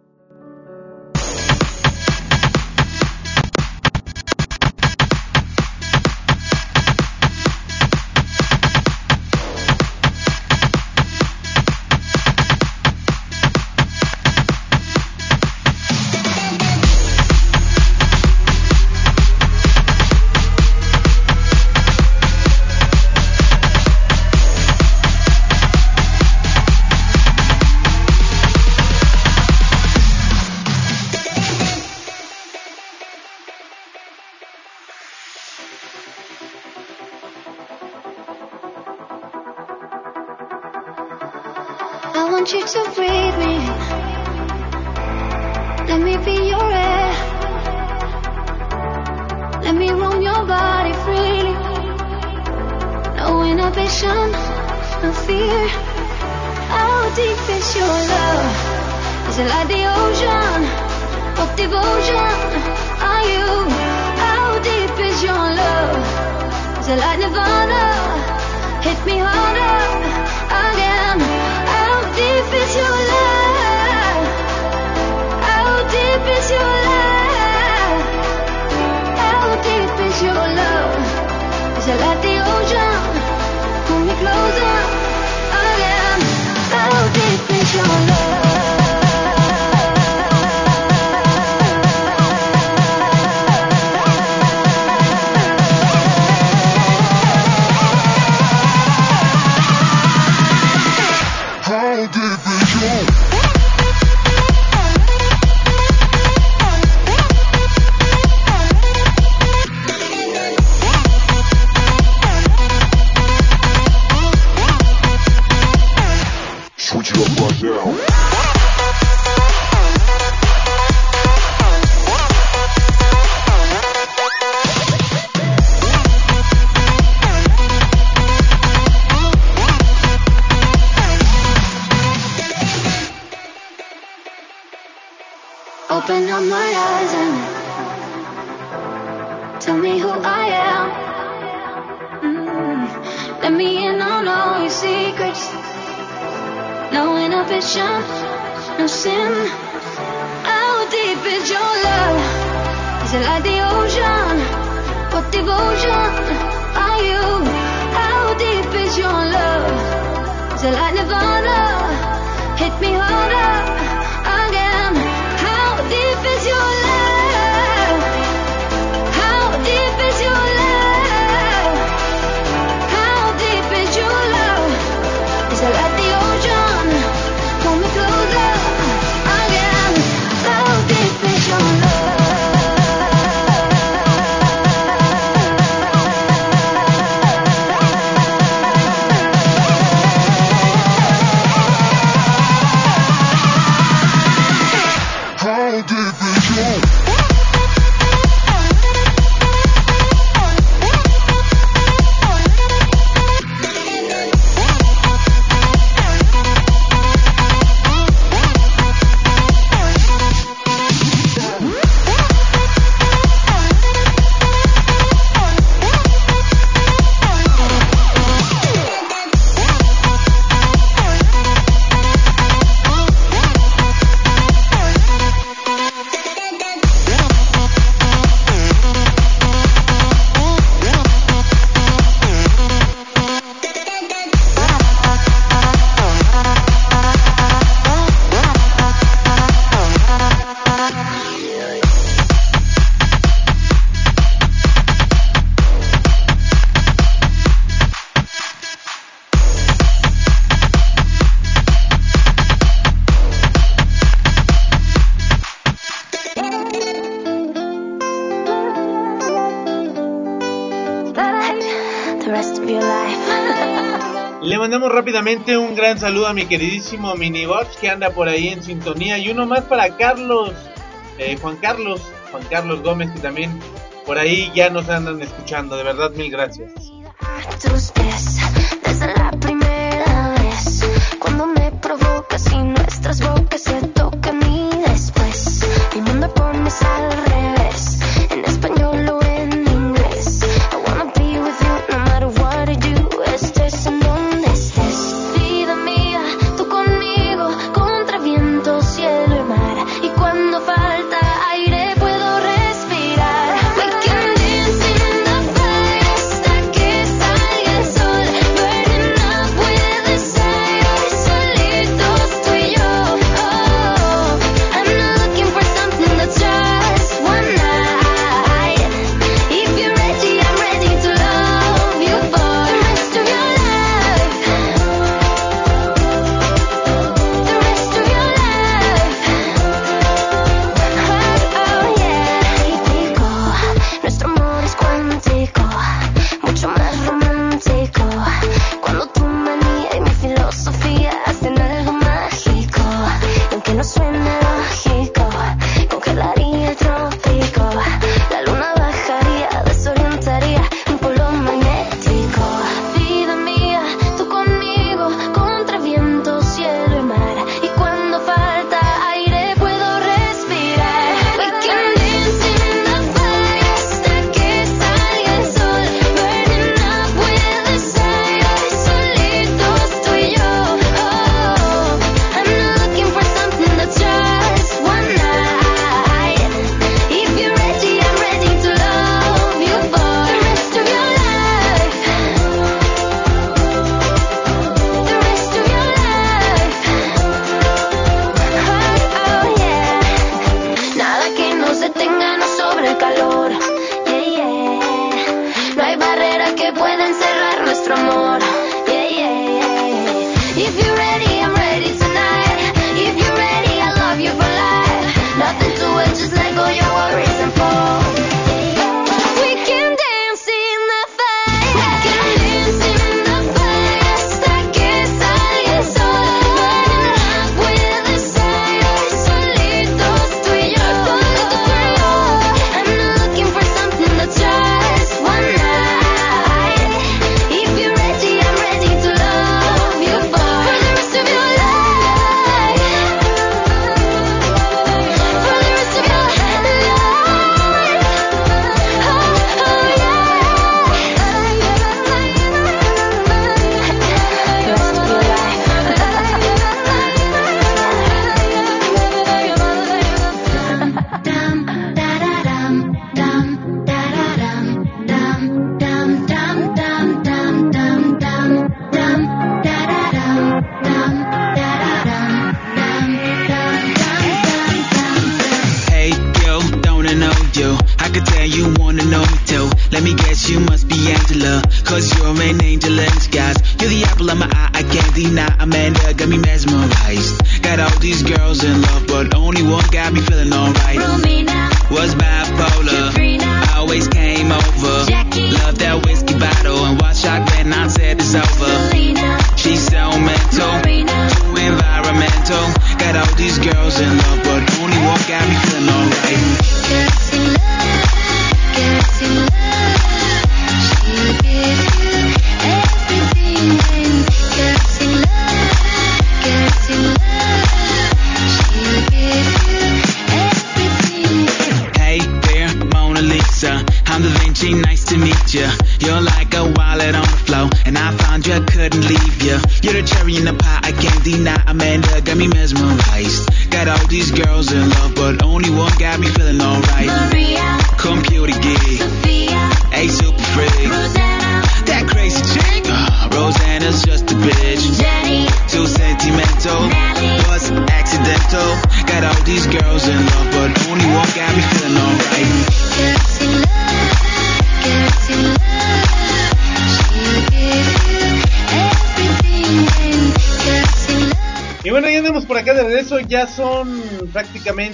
Dancing like the ocean. What devotion are you? How deep is your love? Till like Nirvana, hit me hard. rápidamente un gran saludo a mi queridísimo Minibots que anda por ahí en sintonía y uno más para Carlos, eh, Juan Carlos, Juan Carlos Gómez que también por ahí ya nos andan escuchando. De verdad, mil gracias. Cuando me provocas y nuestras bocas se tocan y después mi mundo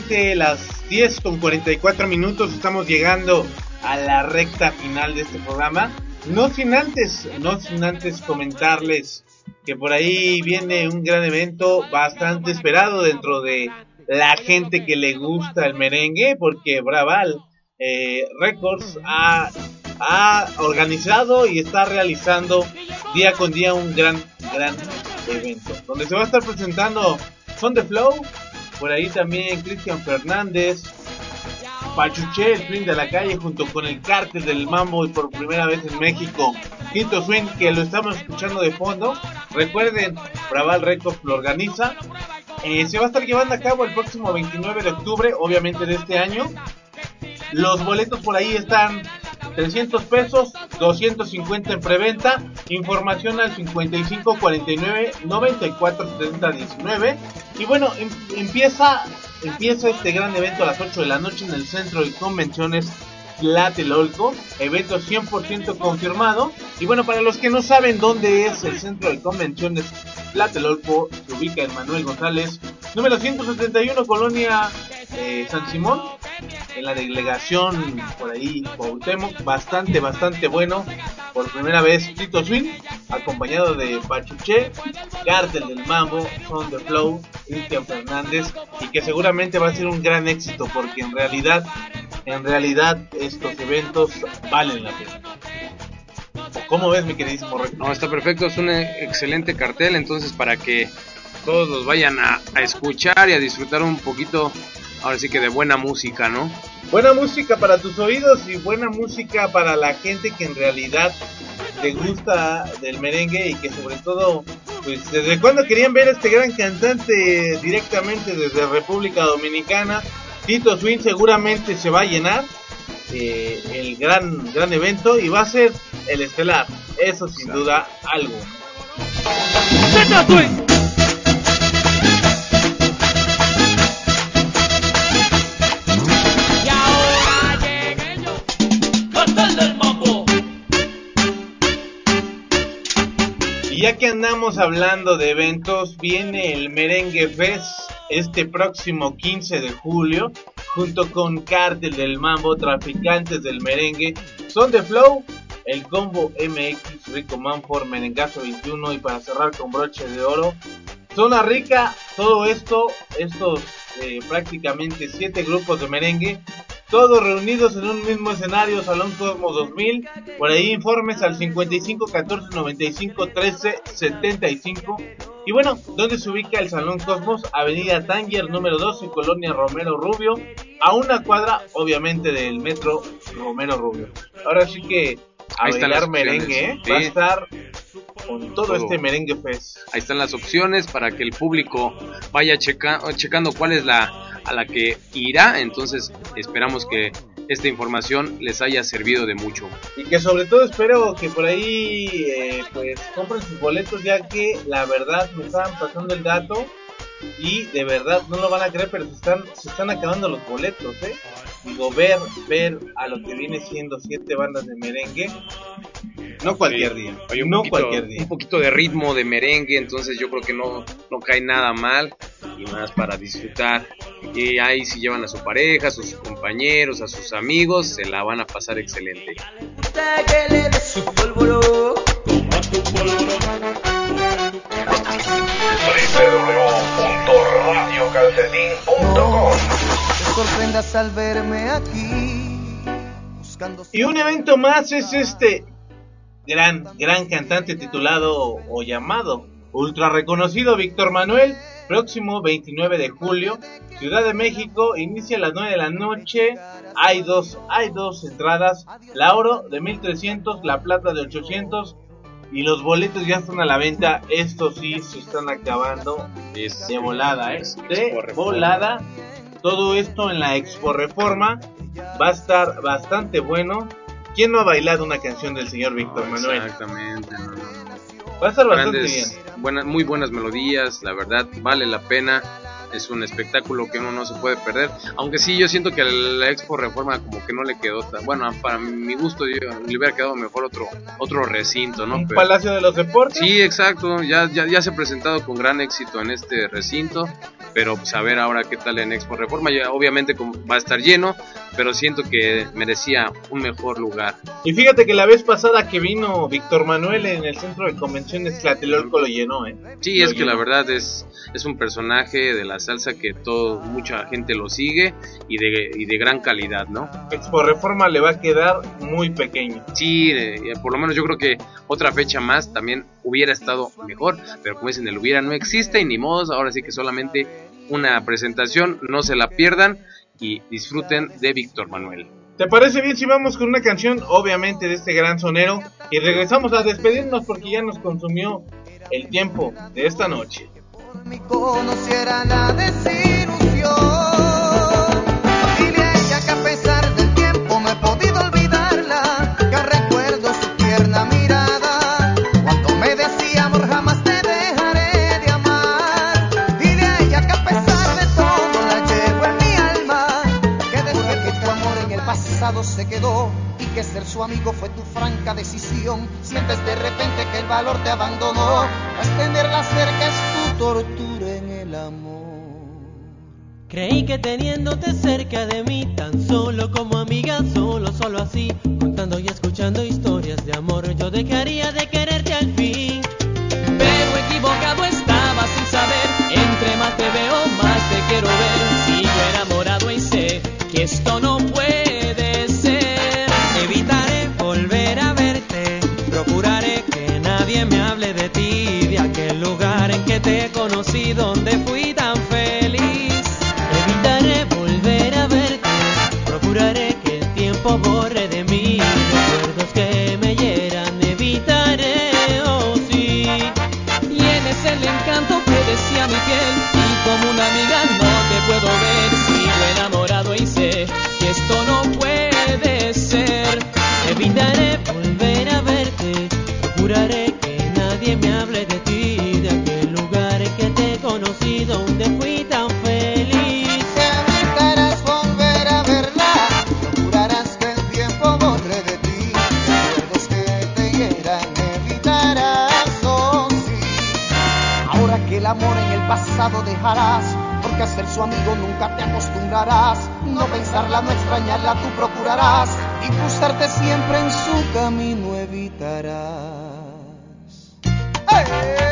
prácticamente las 10 con 44 minutos, estamos llegando a la recta final de este programa. No sin antes, no sin antes comentarles que por ahí viene un gran evento bastante esperado dentro de la gente que le gusta el merengue, porque Braval eh, Records ha, ha organizado y está realizando día con día un gran, gran evento, donde se va a estar presentando Son the Flow, por ahí también Cristian Fernández, Pachuché, el swing de la calle, junto con el cártel del mambo y por primera vez en México, Quinto Swing, que lo estamos escuchando de fondo. Recuerden, Braval Records lo organiza. Eh, se va a estar llevando a cabo el próximo 29 de octubre, obviamente de este año. Los boletos por ahí están 300 pesos, 250 en preventa. Información al 55 49 94 70 19. Y bueno, em- empieza, empieza este gran evento a las 8 de la noche en el centro de convenciones Tlatelolco. Evento 100% confirmado. Y bueno, para los que no saben dónde es el centro de convenciones Tlatelolco, se ubica en Manuel González, número 171, Colonia eh, San Simón en la delegación por ahí Cuauhtémoc, bastante, bastante bueno. Por primera vez Tito Swing, acompañado de Pachuche, Cártel del Mambo, Son the Flow, Cristian Fernández, y que seguramente va a ser un gran éxito porque en realidad, en realidad estos eventos valen la pena. ¿O ¿Cómo ves mi queridísimo Rey? No, está perfecto, es un excelente cartel, entonces para que todos los vayan a, a escuchar y a disfrutar un poquito, ahora sí que de buena música, ¿no? Buena música para tus oídos y buena música para la gente que en realidad te gusta del merengue y que sobre todo, pues desde cuando querían ver a este gran cantante directamente desde República Dominicana, Tito Swing seguramente se va a llenar eh, el gran, gran evento y va a ser el estelar, eso sin duda algo. Ya que andamos hablando de eventos, viene el Merengue Fest este próximo 15 de julio, junto con Cártel del Mambo, Traficantes del Merengue, Son de Flow, el combo MX, Rico Manford, Merengazo 21 y para cerrar con broche de oro, Zona Rica, todo esto, estos eh, prácticamente siete grupos de merengue, todos reunidos en un mismo escenario, Salón Cosmo 2000. Por ahí informes al 55 14 95 13 75. Y bueno, ¿dónde se ubica el Salón Cosmos? Avenida Tanger, número 12, Colonia Romero Rubio. A una cuadra, obviamente, del metro Romero Rubio. Ahora sí que a bailar merengue, ¿eh? sí. Va a estar con todo, Todo. este merengue fest. Ahí están las opciones para que el público vaya checa- checando cuál es la a la que irá. Entonces esperamos que esta información les haya servido de mucho. Y que sobre todo espero que por ahí eh, pues compren sus boletos ya que la verdad me estaban pasando el dato y de verdad no lo van a creer pero se están, se están acabando los boletos, ¿eh? Digo, ver, ver a lo que viene siendo siete bandas de merengue, no cualquier Sí. día, Oye, un no poquito, cualquier día. un poquito de ritmo de merengue, entonces yo creo que no, no cae nada mal. Y más para disfrutar. Y ahí si llevan a su pareja, a sus compañeros, a sus amigos, se la van a pasar excelente. sorprendas al verme aquí. Y un evento más es este gran, gran cantante titulado o llamado ultra reconocido Víctor Manuel. Próximo 29 de julio, Ciudad de México, inicia a las 9 de la noche. Hay dos, hay dos entradas: la oro de 1300, la plata de 800. Y los boletos ya están a la venta. Estos sí se están acabando Es- de volada, ¿eh? De volada. Todo esto en la Expo Reforma. Va a estar bastante bueno. ¿Quién no ha bailado una canción del señor Víctor Manuel? Exactamente, no. Va a estar bastante Grandes, bien. buenas, muy buenas melodías, la verdad, vale la pena. Es un espectáculo que uno no se puede perder. Aunque sí, yo siento que la Expo Reforma como que no le quedó tan... Bueno, para mi gusto yo, le hubiera quedado mejor otro otro recinto, ¿no? Un Pero- Palacio de los Deportes. Sí, exacto. Ya, ya, ya se ha presentado con gran éxito en este recinto. Pero pues a ver ahora qué tal en Expo Reforma. Ya, obviamente va a estar lleno, pero siento que merecía un mejor lugar. Y fíjate que la vez pasada que vino Víctor Manuel en el centro de convenciones Tlatelolco lo llenó, ¿eh? Sí, Lo es que la verdad es, es un personaje de la salsa que todo, mucha gente lo sigue y de, y de gran calidad, ¿no? Expo Reforma le va a quedar muy pequeño. Sí, eh, por lo menos yo creo que otra fecha más también hubiera estado mejor, pero como dicen, el hubiera no existe y ni modos, ahora sí que solamente una presentación, no se la pierdan y disfruten de Víctor Manuel. ¿Te parece bien si vamos con una canción, obviamente, de este gran sonero? Y regresamos a despedirnos porque ya nos consumió el tiempo de esta noche. la desilusión. Se quedó y que ser su amigo fue tu franca decisión. Sientes de repente que el valor te abandonó, pues tenerla cerca es tu tortura en el amor. Creí que teniéndote cerca de mí, tan solo como amiga, solo, solo así, contando y escuchando historias de amor, yo dejaría de quererte al fin. Pero equivocado estaba sin saber, entre más te veo, más te quiero ver. Sigo enamorado y sé que esto no puede donde fui tan feliz. Evitaré volver a verte, procuraré que el tiempo borre de mí recuerdos que me hieran, evitaré, oh sí. Tienes el encanto que decía mi piel y como una amiga dejarás, porque a ser su amigo nunca te acostumbrarás. No pensarla, no extrañarla, tú procurarás y cruzarte siempre en su camino evitarás. ¡Eh!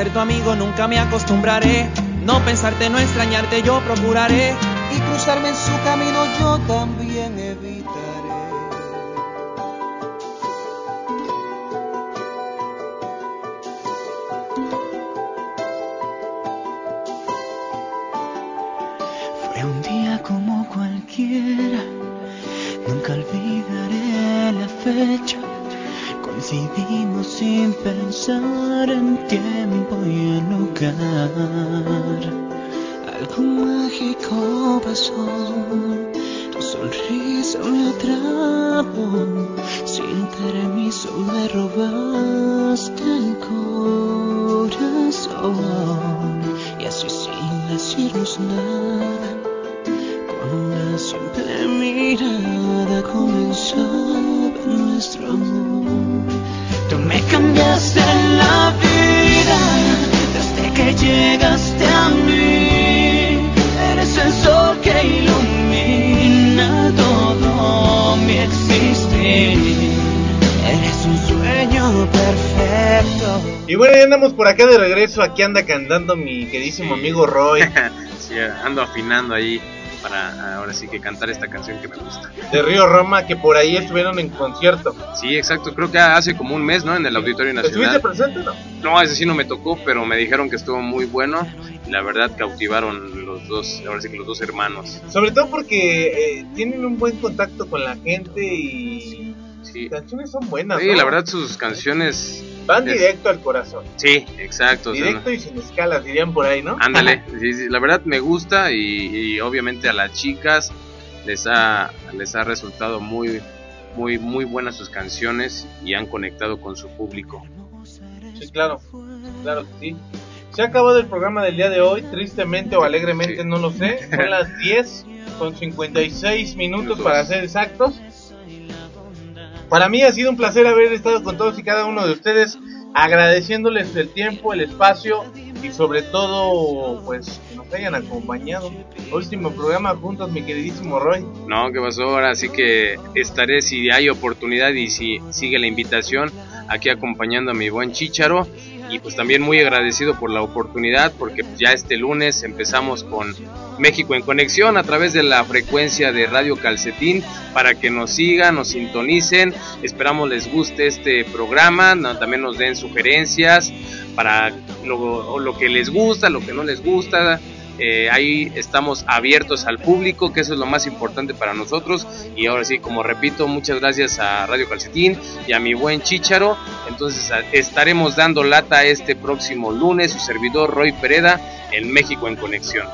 Ser tu amigo nunca me acostumbraré. No pensarte, no extrañarte, yo procuraré. Y cruzarme en su camino yo también decirnos nada, con una simple mirada comenzaba nuestro amor. Tú me cambiaste la vida desde que llegaste a mí. Eres el sol que ilumina todo mi existir. Y bueno, ya andamos por acá de regreso. Aquí anda cantando mi queridísimo amigo Roy. Sí, ando afinando ahí para ahora sí que cantar esta canción que me gusta. De Río Roma, que por ahí estuvieron en concierto. Sí, exacto, creo que hace como un mes, ¿no? En el Auditorio ¿Estuviste Nacional. presente o no? No, ese sí no me tocó, pero me dijeron que estuvo muy bueno y la verdad cautivaron los dos, ahora sí que los dos hermanos. Sobre todo porque eh, tienen un buen contacto con la gente y Sí. las canciones son buenas. Sí, ¿no? la verdad sus canciones Van es- directo al corazón. Sí, exacto. o sea, Directo y sin escalas, dirían por ahí, ¿no? Ándale, sí, sí, la verdad me gusta y, y obviamente a las chicas les ha les ha resultado muy muy muy buenas sus canciones y han conectado con su público. Sí, claro. Claro que sí. Se ha acabado el programa del día de hoy, tristemente o alegremente, Sí. no lo sé. Son las 10 con 56 minutos Minutos. para ser exactos. Para mí ha sido un placer haber estado con todos y cada uno de ustedes, agradeciéndoles el tiempo, el espacio y sobre todo, pues, que nos hayan acompañado. Último programa juntos, mi queridísimo Roy. No, ¿qué pasó? Ahora sí que estaré si hay oportunidad y si sigue la invitación aquí acompañando a mi buen Chicharo y pues también muy agradecido por la oportunidad porque ya este lunes empezamos con México en conexión a través de la frecuencia de Radio Calcetín para que nos sigan, nos sintonicen, esperamos les guste este programa, también nos den sugerencias para lo, que les gusta, lo que no les gusta, eh, ahí estamos abiertos al público, que eso es lo más importante para nosotros. Y ahora sí, como repito, muchas gracias a Radio Calcetín y a mi buen Chicharo. Entonces estaremos dando lata este próximo lunes, su servidor Roy Pereda, en México en Conexión.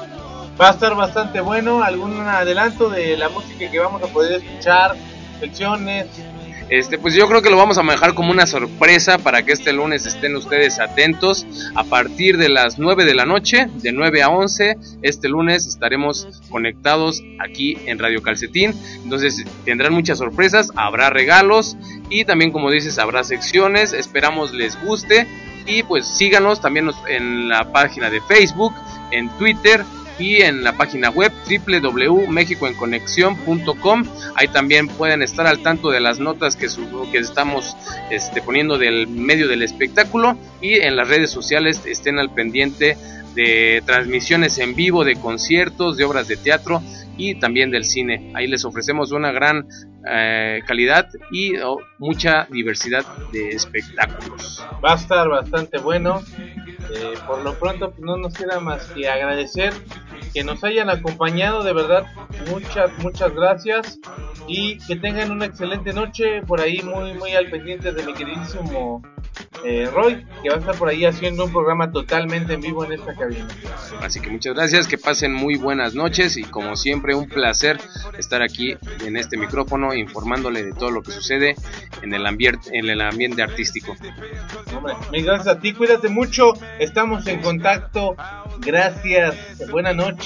Va a estar bastante bueno. ¿Algún adelanto de la música que vamos a poder escuchar? Secciones. Este, pues yo creo que lo vamos a manejar como una sorpresa para que este lunes estén ustedes atentos. A partir de las 9 de la noche, de 9 a 11, este lunes estaremos conectados aquí en Radio Calcetín. Entonces tendrán muchas sorpresas, habrá regalos y también como dices habrá secciones. Esperamos les guste y pues síganos también en la página de Facebook, en Twitter y en la página web www.mexicoenconexión.com. Ahí también pueden estar al tanto de las notas que, sub- que estamos este, poniendo del medio del espectáculo y en las redes sociales estén al pendiente de transmisiones en vivo de conciertos, de obras de teatro y también del cine. Ahí les ofrecemos una gran eh, calidad y oh, mucha diversidad de espectáculos. Va a estar bastante bueno. Eh, por lo pronto, pues, no nos queda más que agradecer que nos hayan acompañado. De verdad, muchas, muchas gracias. Y que tengan una excelente noche. Por ahí, muy, muy al pendiente de mi queridísimo eh, Roy, que va a estar por ahí haciendo un programa totalmente en vivo en esta cabina. Así que muchas gracias, que pasen muy buenas noches y como siempre un placer estar aquí en este micrófono informándole de todo lo que sucede en el ambiente, en el ambiente artístico. Hombre, mil gracias a ti, cuídate mucho. Estamos en contacto. Gracias. Buena noche.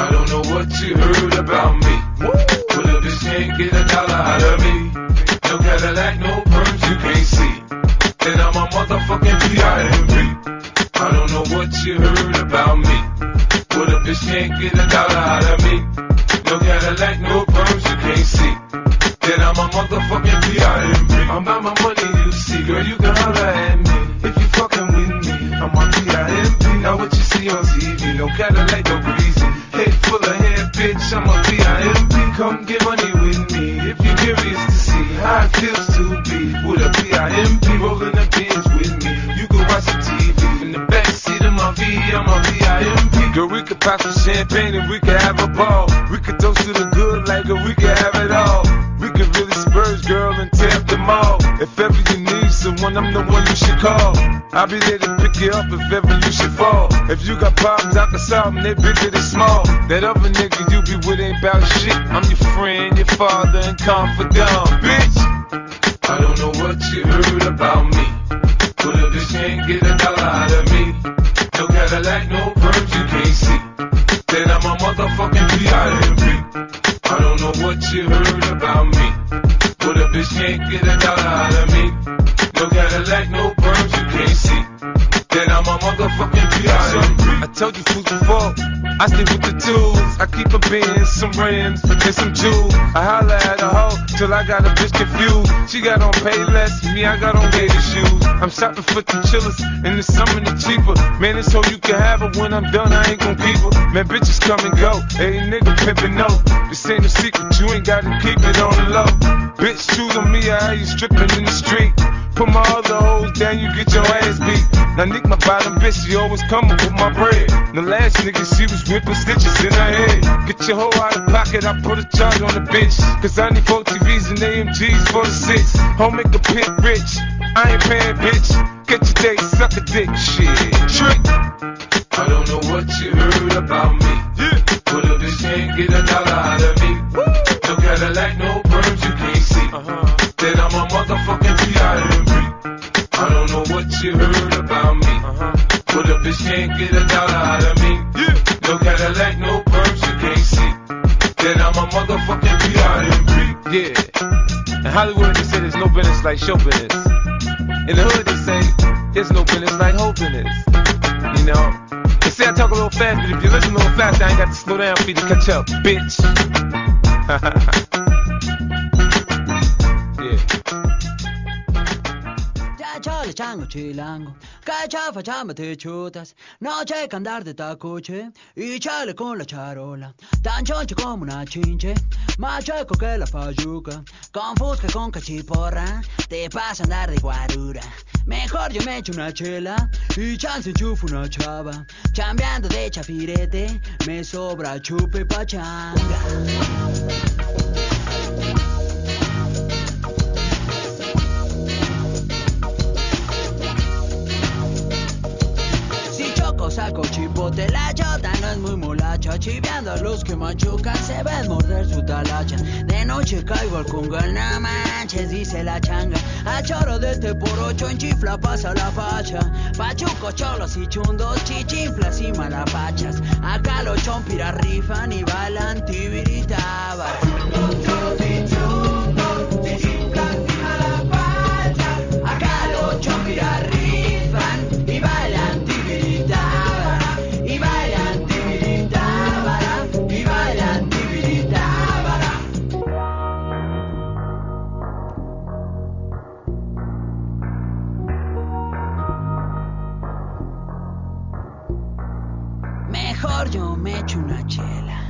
I don't know what you heard about me. But a bitch can't get a dollar out of me. No Cadillac, no perms, you can't see. Then I'm a motherfucking P-I-M-P. I don't know what you heard about me. But a bitch can't get a dollar out of me. No Cadillac, no perms, you can't see. Then I'm a motherfucking P.I.M.P. I'm about my money, you see, girl, you can holler at me. If you fucking with me, I'm on P.I.M.P. Now what you see on TV, no Cadillac, bitch, I'm on P.I.M.P. Come get money with me, if you're curious to see how it feels to be with a P.I.M.P. Rolling the bins with me, you can watch the TV. In the backseat of my V, I'm on P.I.M.P. Girl, we could pop some champagne and we could have a ball. We could toast to the good like a we could have it all. We could really spurge, girl, and tear up the mall. If ever you need I'm the one you should call. I'll be there to pick you up if ever you should fall. If you got problems, I can solve them, they bigger than small. That other nigga you be with ain't about shit. I'm your friend, your father, and confidant, bitch. I don't know what you heard about me. But a bitch can't get a dollar out of me. No Cadillac, no perms, you can't see. Then I'm a motherfucking. I don't know what you heard about me. But a bitch can't get a dollar out of me. Cadillac, no perms, you can't see. Then I'm a motherfucking P.I.M.P. Told you fools before. I stay with the tools. I keep a Benz, some rims, and some jewels. I holla at a hoe till I got a bitch confused. She got on pay less, me I got on gator shoes. I'm shopping for the chillers, and the summer the cheaper. Man, it's so you can have her when I'm done. I ain't gon' keep her. Man, bitches come and go. Hey, nigga pimpin' no. This ain't a secret, you ain't gotta keep it on the low. Bitch, choose on me, I you stripping in the street. Put my other hoes down, you get your ass beat. Now Nick, my bottom bitch, she always coming with my bread. The last nigga, she was whipping stitches in her head. Get your hoe out of pocket, I put a charge on the bitch. Cause I need four TVs and AMGs for the six. Home make a pit rich. I ain't paying, bitch. Get your day, suck a dick, shit. Trick. I don't know what you heard about me. Yeah. But a bitch can't get a dollar out of me. No Cadillac, no perms, you can't see. Uh-huh. Then I'm a motherfucking P.I.M.P. I don't know what you heard. But a bitch can't get a dollar out of me. Yeah. No Cadillac, no perms, you can't see. Then I'm a motherfucking P.I.M.P. Yeah. In Hollywood, they say there's no business like show business. In the hood, they say there's no business like whole business. You know? They say I talk a little fast, but if you listen a little fast, I ain't got to slow down for you to catch up, bitch. chango chilango, cacha fachamba te chutas, noche que andar de tacuche y chale con la charola, tan choncho como una chinche, más chueco que la fayuca, con fusca con cachiporra, te pasa andar de guarura. Mejor yo me echo una chela y chance enchufo una chava, chambeando de chafirete, me sobra chupe pachanga. Saco chipote, la chota no es muy molacha Chiveando a los que machucan se ven morder su talacha. De noche caigo al congal, no manches, dice la changa. A choro de este por ocho en chifla pasa la facha. Pachuco, cholos y chundos, chichinflas y malapachas. Acá los chompiras rifan y bailan tibiritabas Yo me echo una chela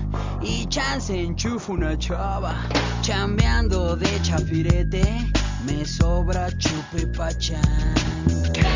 y chance enchufo una chava. Chambeando de chafirete, me sobra chupe pachanga.